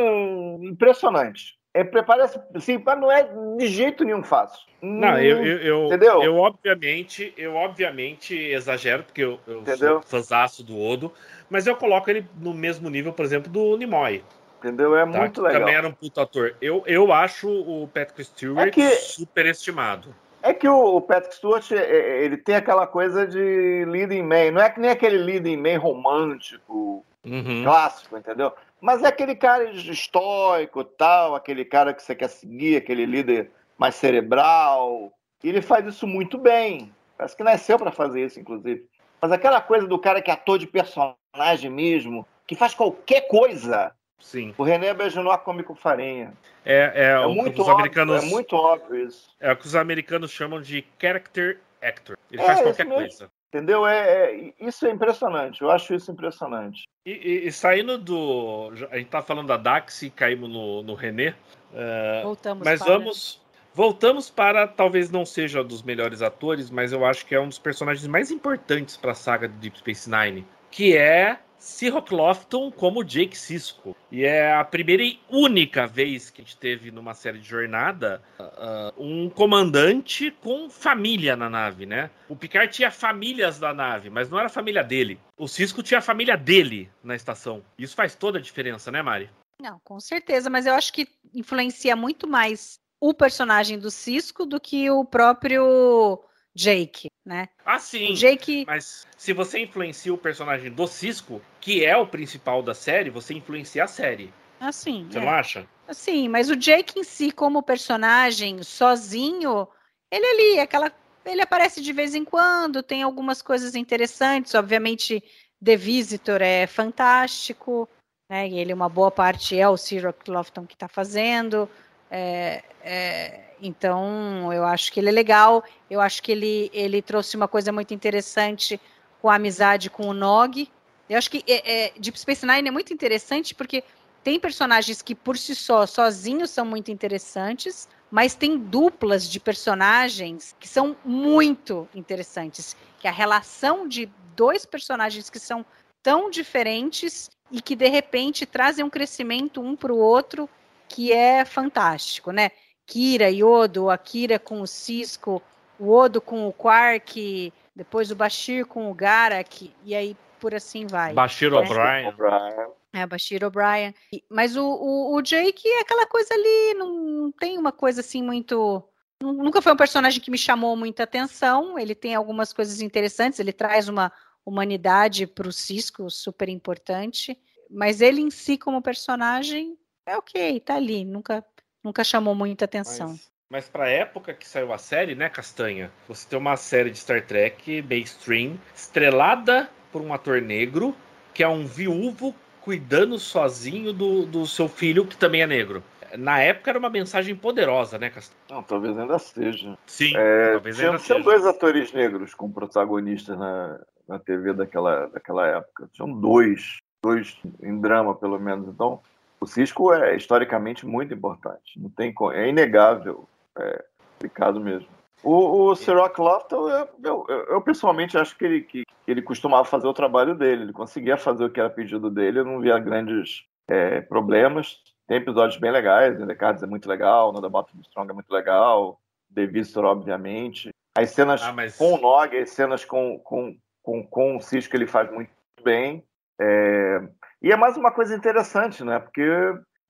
impressionante. É, parece, sim, não é de jeito nenhum fácil. Não, eu, eu, eu, Entendeu? eu obviamente, eu obviamente exagero, porque eu, eu Entendeu? sou fãzaço do Odo, mas eu coloco ele no mesmo nível, por exemplo, do Nimoy. Entendeu? É tá? muito legal. Também era um puto ator. Eu, eu acho o Patrick Stewart é que, superestimado. É que o, Patrick Stewart, é, é, ele tem aquela coisa de leading man. Não é que nem aquele leading man romântico, uhum. clássico, entendeu? Mas é aquele cara estoico, tal, aquele cara que você quer seguir, aquele líder mais cerebral. E ele faz isso muito bem. Parece que nasceu para fazer isso, inclusive. Mas aquela coisa do cara que é ator de personagem mesmo, que faz qualquer coisa. Sim. O René Bejanois come com farinha. É, é, é o muito os óbvio. É muito óbvio isso. É o que os americanos chamam de character actor. Ele é, faz qualquer coisa. Entendeu? É, é, isso é impressionante. Eu acho isso impressionante. E, e, e saindo do. A gente tá falando da Dax e caímos no, no René. Uh, voltamos mas para... vamos. Voltamos para. Talvez não seja dos melhores atores, mas eu acho que é um dos personagens mais importantes para a saga de Deep Space Nine. Que é Seahawk Lofton como Jake Sisko. E é a primeira e única vez que a gente teve numa série de jornada uh, um comandante com família na nave, né? O Picard tinha famílias da nave, mas não era a família dele. O Cisco tinha a família dele na estação. Isso faz toda a diferença, né, Mari? Não, com certeza, mas eu acho que influencia muito mais o personagem do Cisco do que o próprio Jake, né? Ah, sim. O Jake. Mas se você influencia o personagem do Cisco, que é o principal da série, você influencia a série. Assim. Você é. não acha? Sim, mas o Jake em si, como personagem, sozinho, ele ali, aquela. Ele aparece de vez em quando, tem algumas coisas interessantes. Obviamente, The Visitor é fantástico, né? E ele, uma boa parte, é o Cyril Lofton que está fazendo. É, é, então, eu acho que ele é legal. Eu acho que ele, ele trouxe uma coisa muito interessante com a amizade com o Nog. Eu acho que é, é, Deep Space Nine é muito interessante porque tem personagens que por si só, sozinhos, são muito interessantes, mas tem duplas de personagens que são muito interessantes. Que a relação de dois personagens que são tão diferentes e que de repente trazem um crescimento um para o outro que é fantástico, né? Kira e Odo, a Kira com o Cisco, o Odo com o Quark, depois o Bashir com o Garak, e aí por assim vai. Bashir né? O'Brien. É, Bashir O'Brien. Mas o, o, o, Jake é aquela coisa ali, não, não tem uma coisa assim muito. Nunca foi um personagem que me chamou muita atenção. Ele tem algumas coisas interessantes, ele traz uma humanidade para o Cisco super importante. Mas ele em si, como personagem, é ok, tá ali. Nunca Nunca chamou muita atenção. Mas, Mas pra época que saiu a série, né, Castanha? Você tem uma série de Star Trek mainstream, estrelada por um ator negro, que é um viúvo cuidando sozinho do, do seu filho, que também é negro. Na época era uma mensagem poderosa, né, Castanha? Não, talvez ainda seja. Sim, É, talvez tinha, ainda tinham seja. dois atores negros como protagonistas na, na TV daquela, daquela época. Tinham dois, dois em drama, pelo menos. Então, o Cisco é historicamente muito importante. Não tem, é inegável, é complicado mesmo. O, o Ciroc Lofton, eu, eu, eu- pessoalmente acho que ele, que ele costumava fazer o trabalho dele. Ele conseguia fazer o que era pedido dele. Eu não via grandes é, problemas. Tem episódios bem legais. The Cards é muito legal. The Bottom Strong é muito legal. The Visitor, obviamente. As cenas Ah, mas- com o Nog, as cenas com, com, com, com o Cisco ele faz muito bem. É, E é mais uma coisa interessante, né? Porque,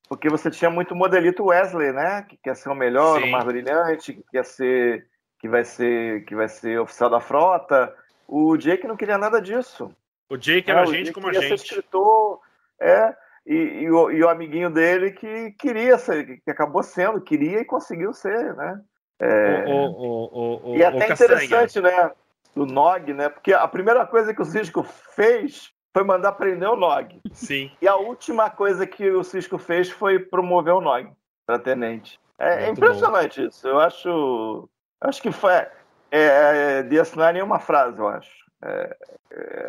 porque você tinha muito modelito Wesley, né? Que quer ser o melhor, Sim. o mais brilhante, que quer ser que vai ser que vai ser oficial da frota. O Jake não queria nada disso. O Jake É, era o gente como a queria ser gente. escritor, é. E, e o, e o amiguinho dele que queria ser, que acabou sendo, queria e conseguiu ser, né? É, O, o, o, o, e é o até interessante, né? Do Nog, né? Porque a primeira coisa que o Cisco fez foi mandar prender o Nog. Sim. E a última coisa que o Cisco fez foi promover o Nog para tenente. É, é Muito impressionante isso. Eu acho. Acho que foi. É, é, de assinar em uma frase, eu acho. É,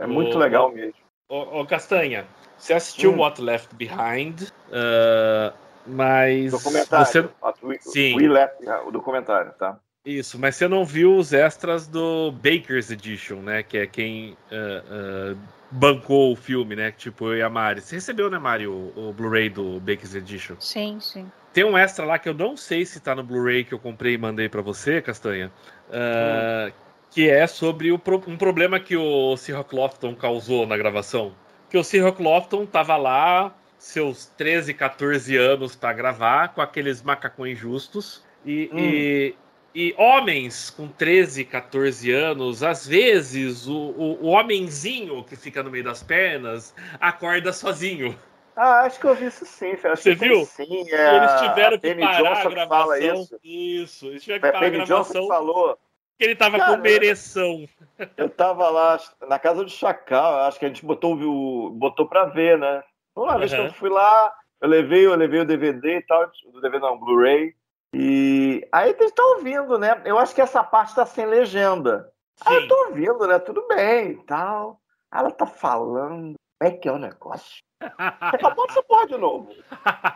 é muito O- legal mesmo. Ô, ô, Castanha, você assistiu Hum. What Left Behind, ah, mas Documentário. você We, Sim. We Left, o documentário, tá? isso, mas você não viu os extras do Baker's Edition, né? Que é quem ah, ah, bancou o filme, né? Tipo eu e a Mari. Você recebeu, né, Mari, o, o Blu-ray do Baker's Edition? Sim, sim. Tem um extra lá que eu não sei se tá no Blu-ray que eu comprei e mandei pra você, Castanha. ah, Que é sobre o pro- um problema que o Seahawk Lofton causou na gravação. Que o Seahawk Lofton tava lá, seus 13, 14 anos pra gravar, com aqueles macacões justos. E, Hum. e, e homens com 13, 14 anos, às vezes o, o, o homenzinho que fica no meio das pernas acorda sozinho. Ah, acho que eu vi isso sim. Acho Você que viu? Sim, é, eles tiveram a que Penny parar Johnson a que gravação. isso. Isso, eles tiveram que A parar a Penny Johnson gravação que falou. porque ele tava Cara, com uma ereção. Eu tava lá na casa do Chacal, acho que a gente botou, o- botou pra ver, né? Uma vez que Aham. eu fui lá, eu levei, eu levei o DVD e tal, o DVD não, Blu-ray. E aí eles estão ouvindo, né? Eu acho que essa parte tá sem legenda. Aí eu Sim. tô ouvindo, né? Tudo bem e tal. Ela tá falando. Como é que é o negócio? Acabou essa porra de novo.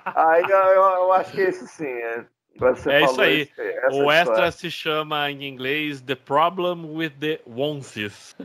Aí eu, eu- acho que esse sim. É, É isso aí. esse- O extra história. se chama em inglês The Problem with the Wonsis.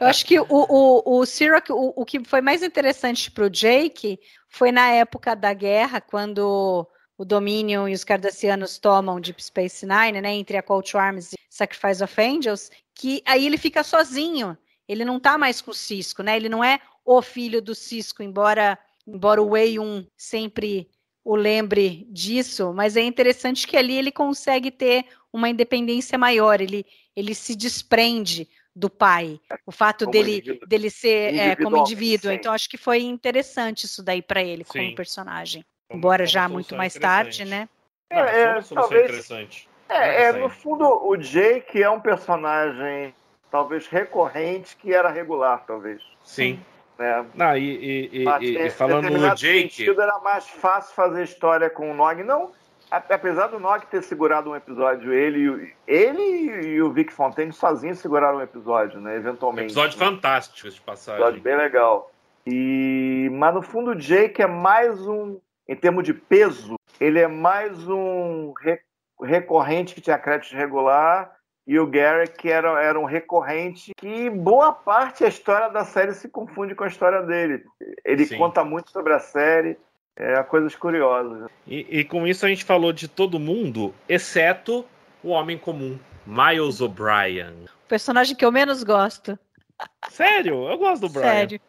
Eu acho que o, o, o Sirach, o, o que foi mais interessante para o Jake foi na época da guerra, quando o Dominion e os Cardassianos tomam Deep Space Nine, né, entre a to Arms e Sacrifice of Angels, que aí ele fica sozinho. Ele não tá mais com o Cisco, né? Ele não é o filho do Cisco, embora embora o Wei 1 sempre o lembre disso, mas é interessante que ali ele consegue ter uma independência maior, ele, ele se desprende do pai. O fato Como dele, indivíduo. dele ser é, como indivíduo. sim. Então, acho que foi interessante isso daí para ele, Sim. como personagem. Embora já muito mais tarde, né? É, é, talvez- interessante. É, é, aí. no fundo, o Jake é um personagem talvez recorrente que era regular, talvez. Sim. Né? Não, e, e- e- Mas, e- e falando no Jake, sentido, era mais fácil fazer história com o Nog. Não, apesar do Nog ter segurado um episódio, ele, e o- ele e o Vic Fontaine sozinhos seguraram um episódio, né? Eventualmente. episódio né? fantástico de episódio passagem. bem legal. E mas no fundo o Jake é mais um, em termos de peso, ele é mais um re- recorrente que tinha crédito regular e o Garrett que era, era um recorrente que boa parte da história da série se confunde com a história dele. Ele Sim. conta muito sobre a série, é coisas curiosas. E, e com isso a gente falou de todo mundo, exceto o homem comum, Miles O'Brien. O personagem que eu menos gosto. Sério, eu gosto do Brian. Sério.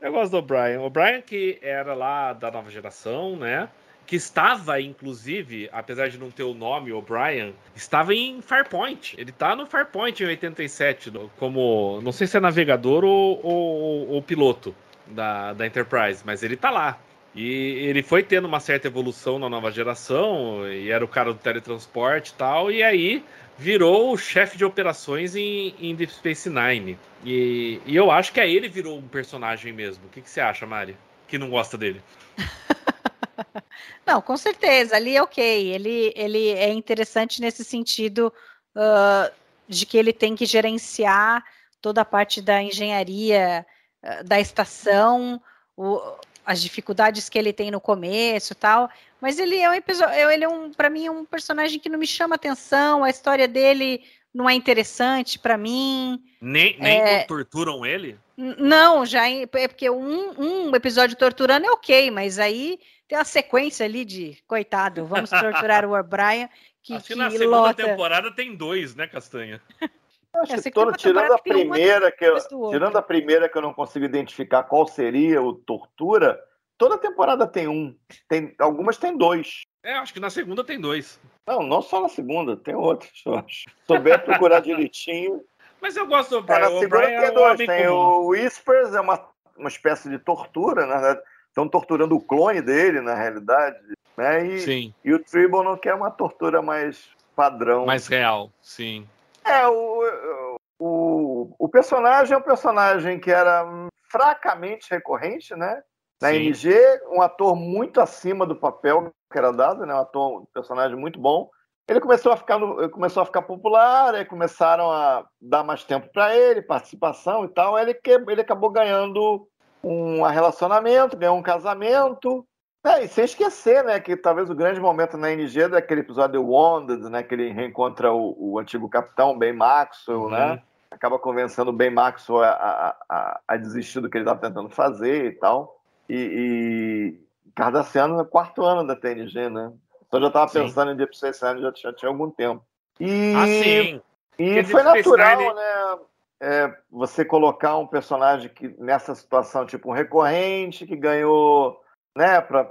Eu gosto do O'Brien. O Brian que era lá da nova geração, né? Que estava, inclusive, apesar de não ter o nome O'Brien, estava em Farpoint. Ele tá no Farpoint em 87, no- como. Não sei se é navegador ou, ou, ou piloto da, da Enterprise, mas ele tá lá. E ele foi tendo uma certa evolução na nova geração, e era o cara do teletransporte e tal, e aí virou o chefe de operações em, em Deep Space Nine. E, e, eu acho que aí ele virou um personagem mesmo. O que, que você acha, Mari? Que não gosta dele? não, com certeza, ali é ok. Ele, ele é interessante nesse sentido uh, de que ele tem que gerenciar toda a parte da engenharia uh, da estação, o, as dificuldades que ele tem no começo tal. Mas ele é um episódio, ele é um, para mim, é um personagem que não me chama atenção. A história dele não é interessante para mim. Nem, nem é... torturam ele? Não, já é porque um, um episódio torturando é ok, mas aí tem uma sequência ali de coitado, vamos torturar o O'Brien. Que, Acho que, que na segunda lota... temporada tem dois, né, Castanha? Acho que todo, tirando a primeira que eu, tirando a primeira que eu não consigo identificar qual seria o tortura, toda temporada tem um. Tem, algumas tem dois. É, acho que na segunda tem dois. Não, não só na segunda, tem outros, eu acho. Souber procurar direitinho. Mas eu gosto do Brian. É, na segunda tem é dois. Tem comum. o Whispers, é uma, uma espécie de tortura, na verdade. Estão torturando o clone dele, na realidade. Né? E, sim. E o Tribunal que é uma tortura mais padrão. Mais real, sim. É, o, o, o personagem é um personagem que era fracamente recorrente, né? Na Sim. MG, um ator muito acima do papel que era dado, né? Um ator, um personagem muito bom. Ele começou a ficar, no, começou a ficar popular, aí começaram a dar mais tempo para ele, participação e tal. Ele, ele acabou ganhando um relacionamento, ganhou um casamento. É, e sem esquecer, né, que talvez o grande momento na NG é daquele episódio The Wanted, né, que ele reencontra o, o antigo capitão, Ben Maxwell, né? uhum. né? Acaba convencendo o Ben Maxwell a, a, a, desistir do que ele estava tentando fazer e tal. E, e Cardassiano é o quarto ano da TNG, né? Então já estava pensando em Deep Space Nine já, já tinha algum tempo. E, ah, sim. E foi natural, Nine... né? É, você colocar um personagem que nessa situação, tipo um recorrente, que ganhou né, para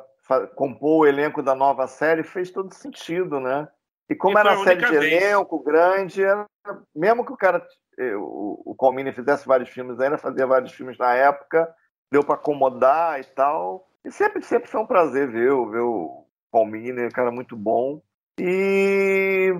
compor o elenco da nova série, fez todo sentido, né? E como e era uma série de vez. elenco grande, era, mesmo que o cara, eh, o, o Colmini fizesse vários filmes ainda, fazia vários filmes na época, deu para acomodar e tal. E sempre, sempre foi um prazer ver, ver o Colmini, um cara muito bom. E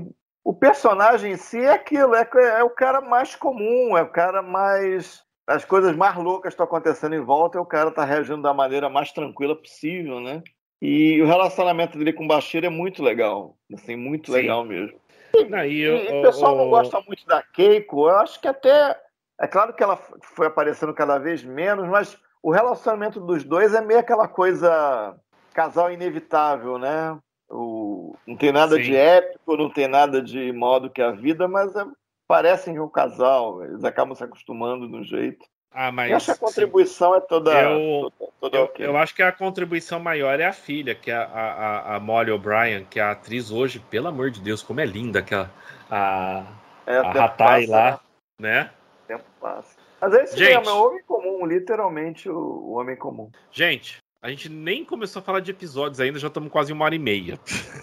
o personagem em si é aquilo, é, é o cara mais comum, é o cara mais as coisas mais loucas estão acontecendo em volta e o cara está reagindo da maneira mais tranquila possível, né? E o relacionamento dele com o Bashir é muito legal, assim, muito Sim. legal mesmo. e, eu, e o pessoal não gosta muito da Keiko, eu acho que até. É claro que ela foi aparecendo cada vez menos, mas o relacionamento dos dois é meio aquela coisa casal inevitável, né? O, não tem nada Sim. de épico, não tem nada de modo que a vida, mas é, parecem um casal, eles acabam se acostumando no jeito. Ah, mas. E acho que a contribuição sim. é toda. Eu, toda, toda eu, okay. eu, acho que a contribuição maior é a filha, que é a, a, a Molly O'Brien, que é a atriz hoje, pelo amor de Deus, como é linda aquela. A, é, a Hatai lá, né? né? Tempo passa. Mas é esse gente, mesmo, é o homem comum, literalmente o, o homem comum. Gente, a gente nem começou a falar de episódios ainda, já estamos quase uma hora e meia.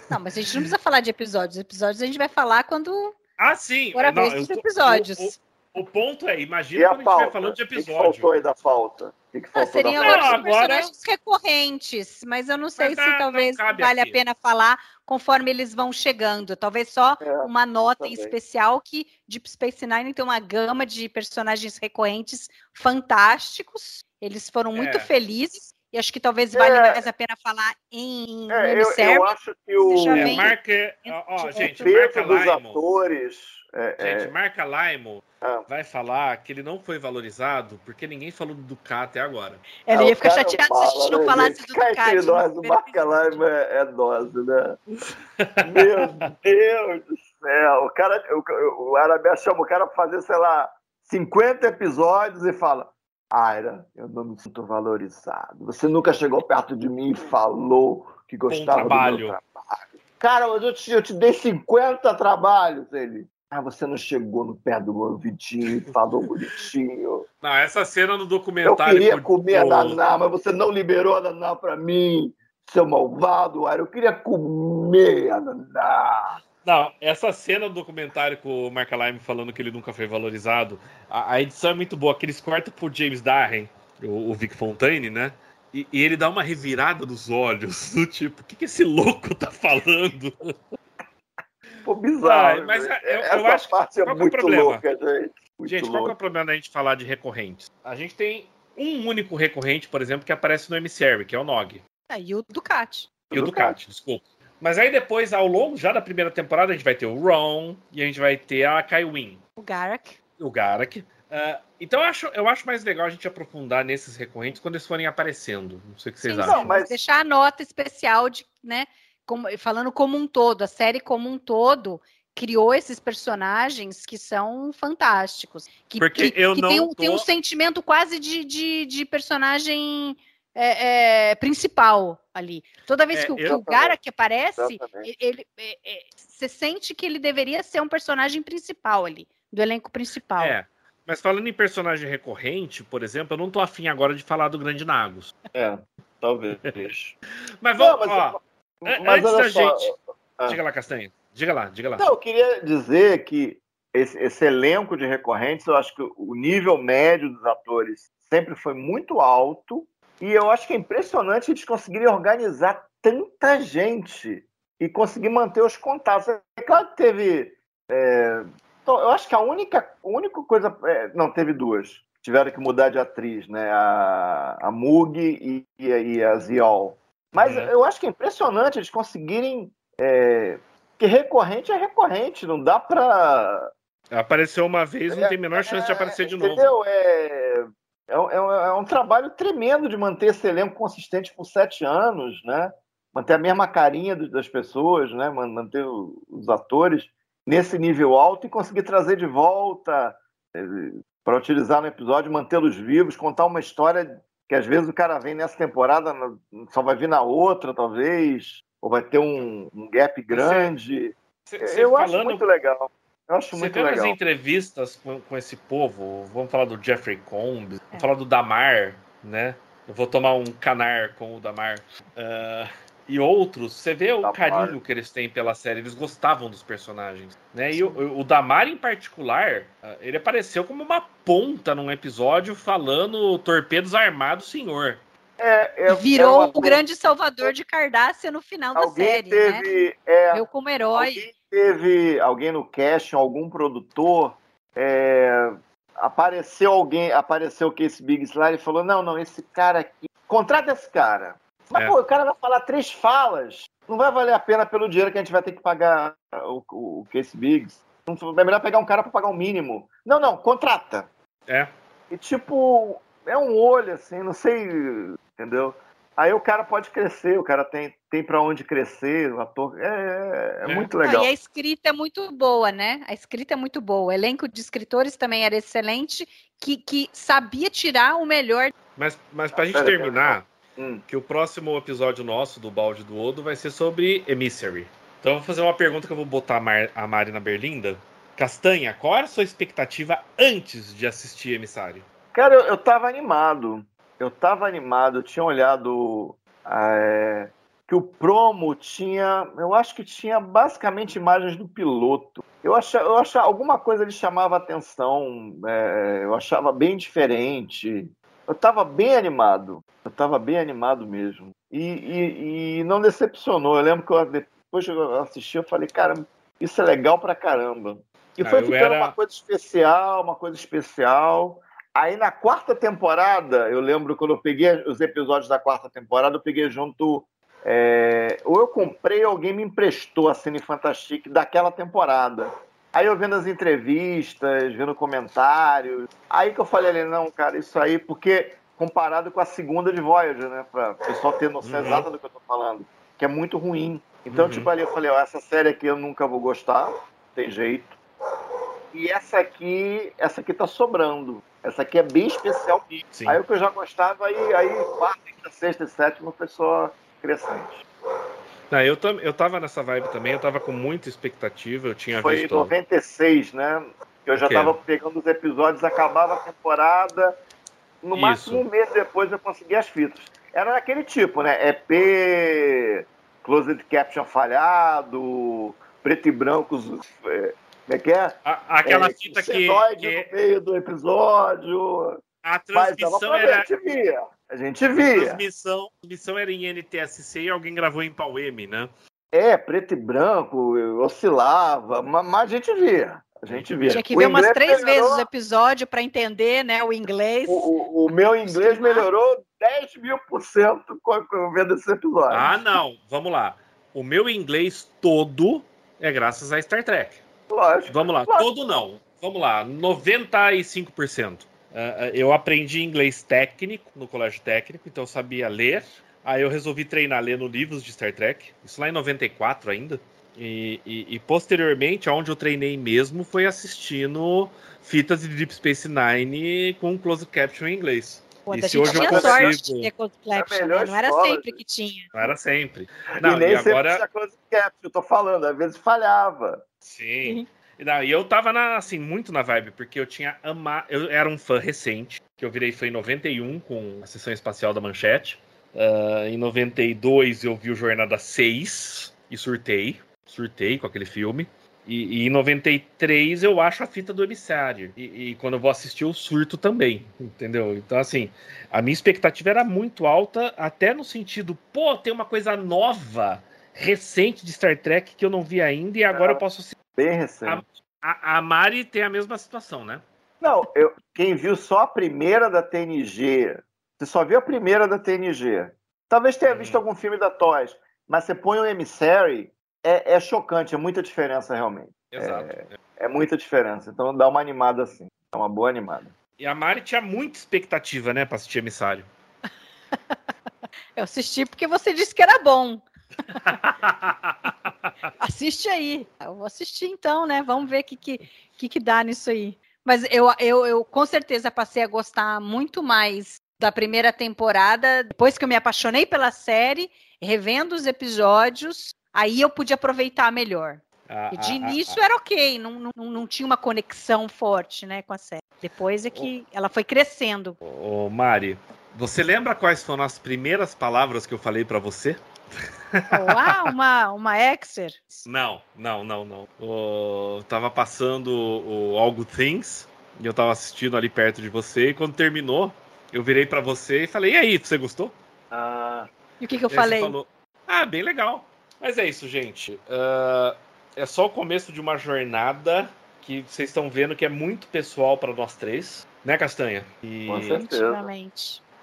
Não, mas a gente não precisa falar de episódios. Episódios a gente vai falar quando ah, sim. Fora não, vez episódios. O, o, o, ponto é, imagina quando a, a gente falando de episódio. O que, faltou aí da falta? Que que ah, seriam da falta? personagens recorrentes, mas eu não sei mas, se ah, talvez vale aqui. a pena falar conforme eles vão chegando. Talvez só é, uma nota também. especial que Deep Space Nine tem uma gama de personagens recorrentes fantásticos. Eles foram muito é. felizes e acho que talvez valha é, mais a pena falar em é, eu, eu, acho que o é, marca, ó, gente, marca dos atores é, é, gente, Marca Laimo ah. vai falar que ele não foi valorizado porque ninguém falou do Ducat até agora. Ele ia ficar chateado fala, se a gente não né, falasse gente? do Ducat. Nós, o Marca Laimo é, é dose, né? Meu Deus do céu. O cara, o, o Arabé chama o cara pra fazer, sei lá, 50 episódios e fala Aira, eu não me sinto valorizado. Você nunca chegou perto de mim e falou que gostava do meu trabalho. Cara, eu te, eu te dei 50 trabalhos, ele. Ah, você não chegou no pé do ouvidinho e falou bonitinho. Não, essa cena no documentário. Eu queria comer a Naná, mas você não liberou a Naná pra mim, seu malvado. Aira. Eu queria comer a Naná. Não, essa cena do documentário com o Mark Lime falando que ele nunca foi valorizado, a, a edição é muito boa, que eles cortam pro James Darren, o, o Vic Fontaine, né? E, e ele dá uma revirada nos olhos, do tipo, o que, que esse louco tá falando? Pô, bizarro. Ah, mas né? eu- eu Essa acho que- parte é qual que é o muito problema? louca, gente. Muito gente, qual que é louca. o problema da gente falar de recorrentes? A gente tem um único recorrente, por exemplo, que aparece no emissary, que é o Nog. Ah, e o Ducati. E o Ducati, desculpa. Mas aí depois, ao longo já da primeira temporada, a gente vai ter o Ron e a gente vai ter a Kaiwin, O Garak. o Garak. Ah, então eu acho, eu acho mais legal a gente aprofundar nesses recorrentes quando eles forem aparecendo. Não sei o que vocês Sim, acham. mas deixar a nota especial de, né, como- falando como um todo, a série como um todo criou esses personagens que são fantásticos. Que, Porque que- eu que não tem, um, tô- tem um sentimento quase de, de, de personagem é, é, principal ali. Toda vez É, que, o- que o Garak aparece, Exatamente. ele, é, é, você sente que ele deveria ser um personagem principal ali, do elenco principal. É. Mas falando em personagem recorrente, por exemplo, eu não tô afim agora de falar do Grande Nagos. É, talvez. Mas Não, vamos, mas- ó, Mas antes olha da só, gente. Ah. Diga lá, Castanha. Diga lá, diga lá. Não, eu queria dizer que esse, esse elenco de recorrentes, eu acho que o nível médio dos atores sempre foi muito alto. E eu acho que é impressionante eles conseguirem organizar tanta gente e conseguir manter os contatos. É claro que teve. é, então, eu acho que a única, única coisa. é, não, teve duas. Tiveram que mudar de atriz, né? A, a Mug e, e, a Ziol. Mas Uhum. eu acho que é impressionante eles conseguirem. É, que recorrente é recorrente, não dá pra. Apareceu uma vez, não tem a menor chance de aparecer de novo. Entendeu? É, é, um- é é um trabalho tremendo de manter esse elenco consistente por sete anos, né? Manter a mesma carinha das pessoas, né? Man- Manter os atores nesse nível alto e conseguir trazer de volta para utilizar no episódio, mantê-los vivos, contar uma história que às vezes o cara vem nessa temporada, só vai vir na outra, talvez, ou vai ter um, um gap grande. Eu acho falando- muito legal. Eu acho Você muito vê nas legal. entrevistas com, com esse povo, vamos falar do Jeffrey Combs, vamos falar do Damar, né? Eu vou tomar um canar com o Damar. Ah, e outros, você vê o Damar. carinho que eles têm pela série, eles gostavam dos personagens. Né? E o, o Damar, em particular, ah, ele apareceu como uma ponta num episódio falando torpedos armados, senhor. É, é- Virou é uma o grande salvador de Cardácia no final da Alguém série, né? teve, é, Eu como herói. alguém teve alguém no casting, algum produtor, é, apareceu alguém, apareceu o Case Big Slide e falou: não, não, esse cara aqui, contrata esse cara. Mas É. pô, o cara vai falar três falas, não vai valer a pena pelo dinheiro que a gente vai ter que pagar o, o, o Case Biggs. É melhor pegar um cara para pagar um mínimo. Não, não, contrata. É. E tipo, é um olho assim, não sei, entendeu? Aí o cara pode crescer, o cara tem, tem para onde crescer, o ator. É, é, é É. muito Ah, legal. e a escrita é muito boa, né? A escrita é muito boa. O elenco de escritores também era excelente, que, que sabia tirar o melhor. Mas, mas pra gente Pera, terminar, Hum. que o próximo episódio nosso do Balde do Odo vai ser sobre Emissary. Então eu vou fazer uma pergunta que eu vou botar a, Mar- a Mari na berlinda. Castanha, qual era a sua expectativa antes de assistir Emissário? Cara, eu, eu tava animado. Eu tava animado, eu tinha olhado é, que o promo tinha. Eu acho que tinha basicamente imagens do piloto. Eu achava, eu achava alguma coisa ele chamava atenção, é, eu achava bem diferente. Eu tava bem animado. Eu tava bem animado mesmo. E, e- e não decepcionou. Eu lembro que eu, depois que eu assisti, eu falei, cara, isso é legal pra caramba. E Ah, foi eu ficando era- uma coisa especial, uma coisa especial. Aí na quarta temporada, eu lembro quando eu peguei os episódios da quarta temporada, eu peguei junto. é, ou eu comprei ou alguém me emprestou a Cine Fantastic daquela temporada. Aí eu vendo as entrevistas, vendo comentários. Aí que eu falei ali, não, cara, isso aí, porque comparado com a segunda de Voyager, né? Pra o pessoal ter noção Uhum. exata do que eu tô falando, que é muito ruim. Então, Uhum. tipo, ali eu falei, ó, essa série aqui eu nunca vou gostar, tem jeito. E essa aqui, essa aqui tá sobrando. Essa aqui é bem especial. Sim. Aí o que eu já gostava, aí, aí quarta, quinta, sexta e sétima foi só crescente. Ah, eu, tam, eu tava nessa vibe também, eu tava com muita expectativa, eu tinha Foi em visto. 96, né? Eu já tava pegando os episódios, acabava a temporada, no Isso. máximo um mês depois eu consegui as fitas. Era daquele tipo, né? EP, Closed Caption falhado, preto e branco, é, como é que é? A- aquela é, fita que, que no meio do episódio. a transmissão era. a gente via. A gente via. Transmissão, transmissão era em NTSC e alguém gravou em Paueme, né? É, preto e branco, oscilava, ma- mas a gente via. A gente via. Tinha que ver umas três melhorou, vezes o episódio para entender, né, o inglês. O, o- o meu inglês melhorou 10 mil por cento com- com- vendo esse episódio. Ah, não. Vamos lá. O meu inglês todo é graças a Star Trek. Lógico. Vamos lá. Lógico. Todo não. Vamos lá. 95%. Ah, ah, eu aprendi inglês técnico no colégio técnico, então eu sabia ler. Aí eu resolvi treinar lendo livros de Star Trek. Isso lá em 94 ainda. E, e- e posteriormente, onde eu treinei mesmo foi assistindo fitas de Deep Space Nine com closed caption em inglês. Pô, e a gente hoje eu tinha sorte consigo- de ter É Caption, melhor né? Não era escola, sempre gente. que tinha. Não era sempre. e Não, nem e sempre agora. tinha close cap, eu tô falando, às vezes falhava. Sim. E não, e eu tava na, assim, muito na vibe, porque eu tinha amado. Eu era um fã recente, que eu virei fã em 91 com a sessão espacial da Manchete. Ah, em 92 eu vi o Jornada 6 e surtei. Surtei com aquele filme. E, e em 93 eu acho a fita do emissário. E, e quando eu vou assistir, eu surto também. Entendeu? Então, assim, a minha expectativa era muito alta, até no sentido, pô, tem uma coisa nova, recente de Star Trek que eu não vi ainda e agora eu posso assistir. Bem recente. A, a Mari tem a mesma situação, né? Não, eu, quem viu só a primeira da TNG, você só viu a primeira da TNG. Talvez tenha visto algum filme da Toys, mas você põe o Emissary, é, é chocante, é muita diferença realmente. Exato. É muita diferença. Então dá uma animada assim. É uma boa animada. E a Mari tinha muita expectativa, né, pra assistir Emissário. Eu assisti porque você disse que era bom. Assiste aí. Eu vou assistir então, né? Vamos ver o que, que, que, que dá nisso aí. Mas eu, eu, eu com certeza passei a gostar muito mais da primeira temporada, depois que eu me apaixonei pela série, revendo os episódios, aí eu pude aproveitar melhor. A- E de a- a- início era ok, não, não, não tinha uma conexão forte né, com a série. Depois é que ela foi crescendo. Ô, Mari, você lembra quais foram as primeiras palavras que eu falei pra você? ah, uma, uma Exer. Não, não, não, não. Ô, tava passando o All Good Things e eu tava assistindo ali perto de você e quando terminou, eu virei pra você e falei: "E aí, você gostou?" Ah, E o que, que eu E falei? falou, ah, bem legal. Mas é isso, gente. Ah, é só o começo de uma jornada que vocês estão vendo que é muito pessoal para nós três, né, Castanha? E, Com certeza.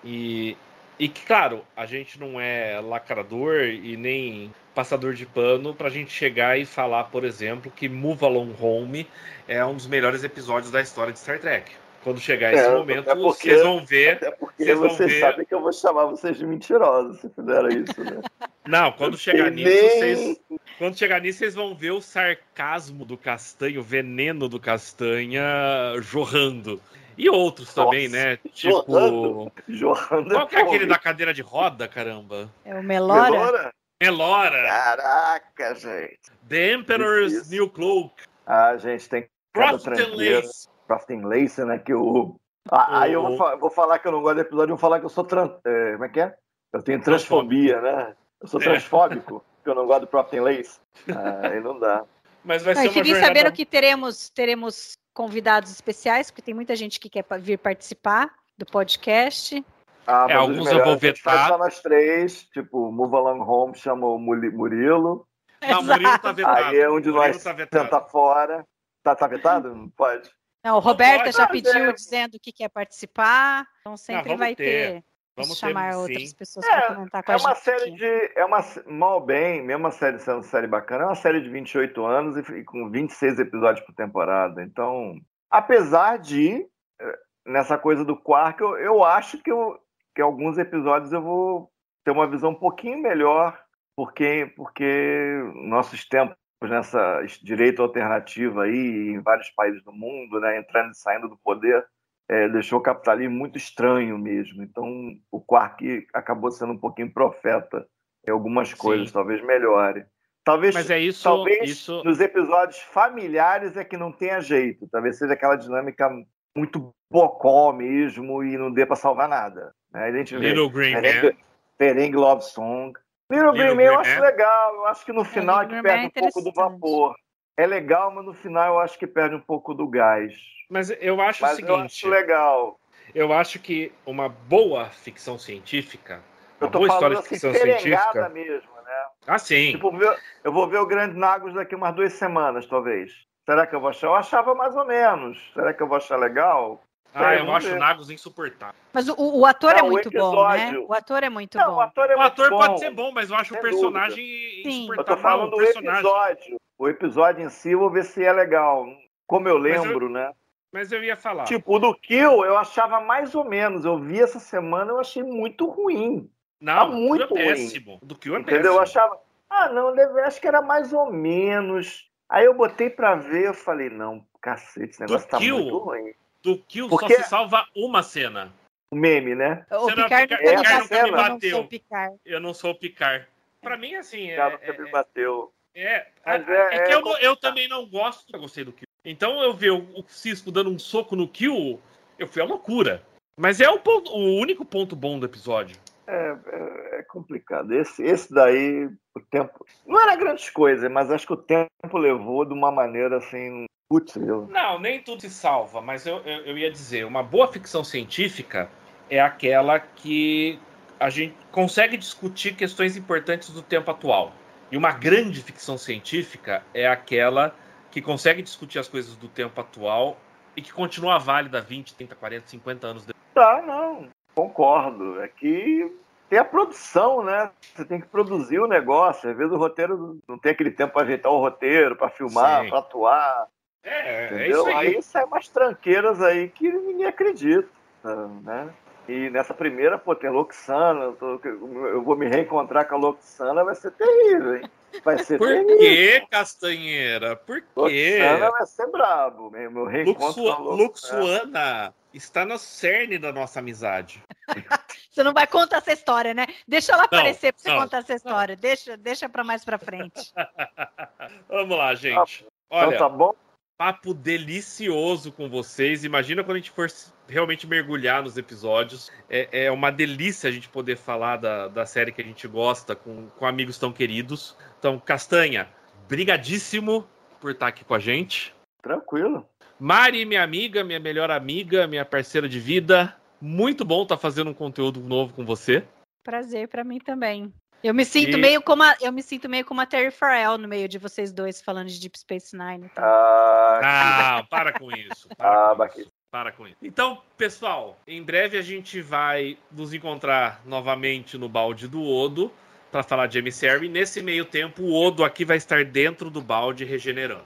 E, e que, claro, a gente não é lacrador e nem passador de pano pra gente chegar e falar, por exemplo, que Move Along Home é um dos melhores episódios da história de Star Trek. Quando chegar esse É, momento, até porque- vocês vão ver. até porque Vocês vão vocês ver. sabem que eu vou chamar vocês de mentirosos se fizeram isso, né? Não, quando chegar nisso, vocês. Quando chegar nisso, vocês vão ver o sarcasmo do Castanho, o veneno do Castanha jorrando. E outros também, Nossa, né? Tipo. jorrando? Jorrando Qual que é aquele da cadeira de roda, caramba? É o Melora? Melora? Melora! Caraca, gente. The Emperor's Isso. New Cloak. Ah, gente, tem Crofton tranqueira. Lace. Crofton Lace, né? Que o. Ah, Aí eu vou, vou falar que eu não gosto do episódio, eu vou falar que eu sou trans. é, como é que é? Eu tenho transfobia, né? Eu sou transfóbico, porque eu não gosto do Crofton Lace. Ah, aí não dá. Mas vai Ah, ser uma fiquem jornada... sabendo que teremos, teremos convidados especiais, porque tem muita gente que quer vir participar do podcast. Ah, É, alguns eu vou vetar. Só nós três, tipo, Move Along Home chama o Murilo. Não, o Murilo tá vetado. Aí é um de Murilo nós tá vetado. senta fora. Tá, tá vetado? Não pode. Não, o Roberta já pediu dizendo que quer participar, então sempre vamos vai ter. ter. Vamos chamar ter, outras sim. pessoas É, para comentar com É a uma gente. série aqui. de. É uma mal bem, mesmo a série sendo série bacana, é uma série de 28 anos e, e com 26 episódios por temporada. Então, apesar de, eh, nessa coisa do Quark, eu, eu acho que, eu, que alguns episódios eu vou ter uma visão um pouquinho melhor, porque, porque nossos tempos nessa direito alternativa aí em vários países do mundo, né, entrando e saindo do poder, é, deixou o capitalismo muito estranho mesmo. Então, o Quark acabou sendo um pouquinho profeta em algumas coisas, Sim. talvez melhore. Talvez, Mas é isso. talvez isso... nos episódios familiares é que não tenha jeito. Talvez seja aquela dinâmica muito bocó mesmo e não dê para salvar nada. né? A gente vê Little Green Man. Merengue Love Song. Little, Little Green Man eu acho Man. legal. Eu acho que no final é, que é um pouco do vapor. É legal, mas no final eu acho que perde um pouco do gás. Mas eu acho Mas o eu seguinte. acho legal. Eu acho que uma boa ficção científica, uma Eu tô boa história de assim, ficção científica. mesmo, né? Ah, sim. Tipo, eu vou ver o Grande Nagos daqui umas duas semanas, talvez. Será que eu vou achar? Eu achava mais ou menos. Será que eu vou achar legal? Ah, é, eu acho ver. Nagos insuportável. Mas o, o ator é Não, o muito bom, né? O ator é muito Não, o bom. ator é O ator bom. pode ser bom, mas eu acho o Sem personagem Sim. Eu insuportável. tô falando o do personagem. episódio. O episódio em si, eu vou ver se é legal. Como eu Mas eu- lembro, né? Mas eu ia falar. Tipo, o do Kill eu achava mais ou menos. Eu vi essa semana, eu achei muito ruim. não, tá o Kill muito é ruim. péssimo. O do Kill é Entendeu? péssimo. Eu achava. Ah, não, deve- acho que era mais ou menos. Aí eu botei pra ver, eu falei, não, cacete, esse negócio tá Kill? muito ruim. Do Kill Porque- só se salva uma cena. O meme, né? O Você Picard não Picard- Picard nunca me eu não bateu. sou o Picard. Eu não sou o Picard. Pra mim, assim, O é, cara é, me bateu. é, Mas é- é- é que é eu, não- eu também não gosto, eu gostei do Kill. Então eu ver o, Cisco dando um soco no Kill, eu fui à loucura. Mas é o, ponto- o único ponto bom do episódio. É, é- é complicado. Esse, esse daí, o tempo. Não era grandes coisas, mas acho que o tempo levou de uma maneira assim. Putz, eu. Não, nem tudo se salva, mas eu, eu, eu ia dizer, uma boa ficção científica é aquela que a gente consegue discutir questões importantes do tempo atual. E uma grande ficção científica é aquela que consegue discutir as coisas do tempo atual e que continua válida 20, 30, 40, 50 anos depois. Tá, não. Concordo. É que tem a produção, né? Você tem que produzir o negócio. Às vezes o roteiro não tem aquele tempo para ajeitar o roteiro, para filmar, para atuar. É, é Entendeu? isso aí. aí sai umas tranqueiras aí que ninguém acredita, né? E nessa primeira, pô, tem Loxana, eu, tô- eu vou me reencontrar com a Loxana, vai ser terrível, hein? Vai ser Por terrível. que, Castanheira? Por quê? Loxana vai ser brabo, meu, meu reencontro com a Loxana. Luxuana está no cerne da nossa amizade. Você não vai contar essa história, né? Deixa ela Não, aparecer pra você não. contar essa história. Deixa, deixa pra mais pra frente. Vamos lá, gente. Então Olha, tá bom? Papo delicioso com vocês. Imagina quando a gente for realmente mergulhar nos episódios. É, é uma delícia a gente poder falar da, da série que a gente gosta com, com amigos tão queridos. Então, Castanha, brigadíssimo por estar aqui com a gente. Tranquilo. Mari, minha amiga, minha melhor amiga, minha parceira de vida. Muito bom estar fazendo um conteúdo novo com você. Prazer pra mim também. Eu me sinto E- meio como a, eu me sinto meio como a Terry Farrell no meio de vocês dois falando de Deep Space Nine. então. Ah, Ah, para com isso. Para ah com isso. Para com isso. Então, pessoal, em breve a gente vai nos encontrar novamente no balde do Odo para falar de emissary. Nesse meio tempo, o Odo aqui vai estar dentro do balde regenerando.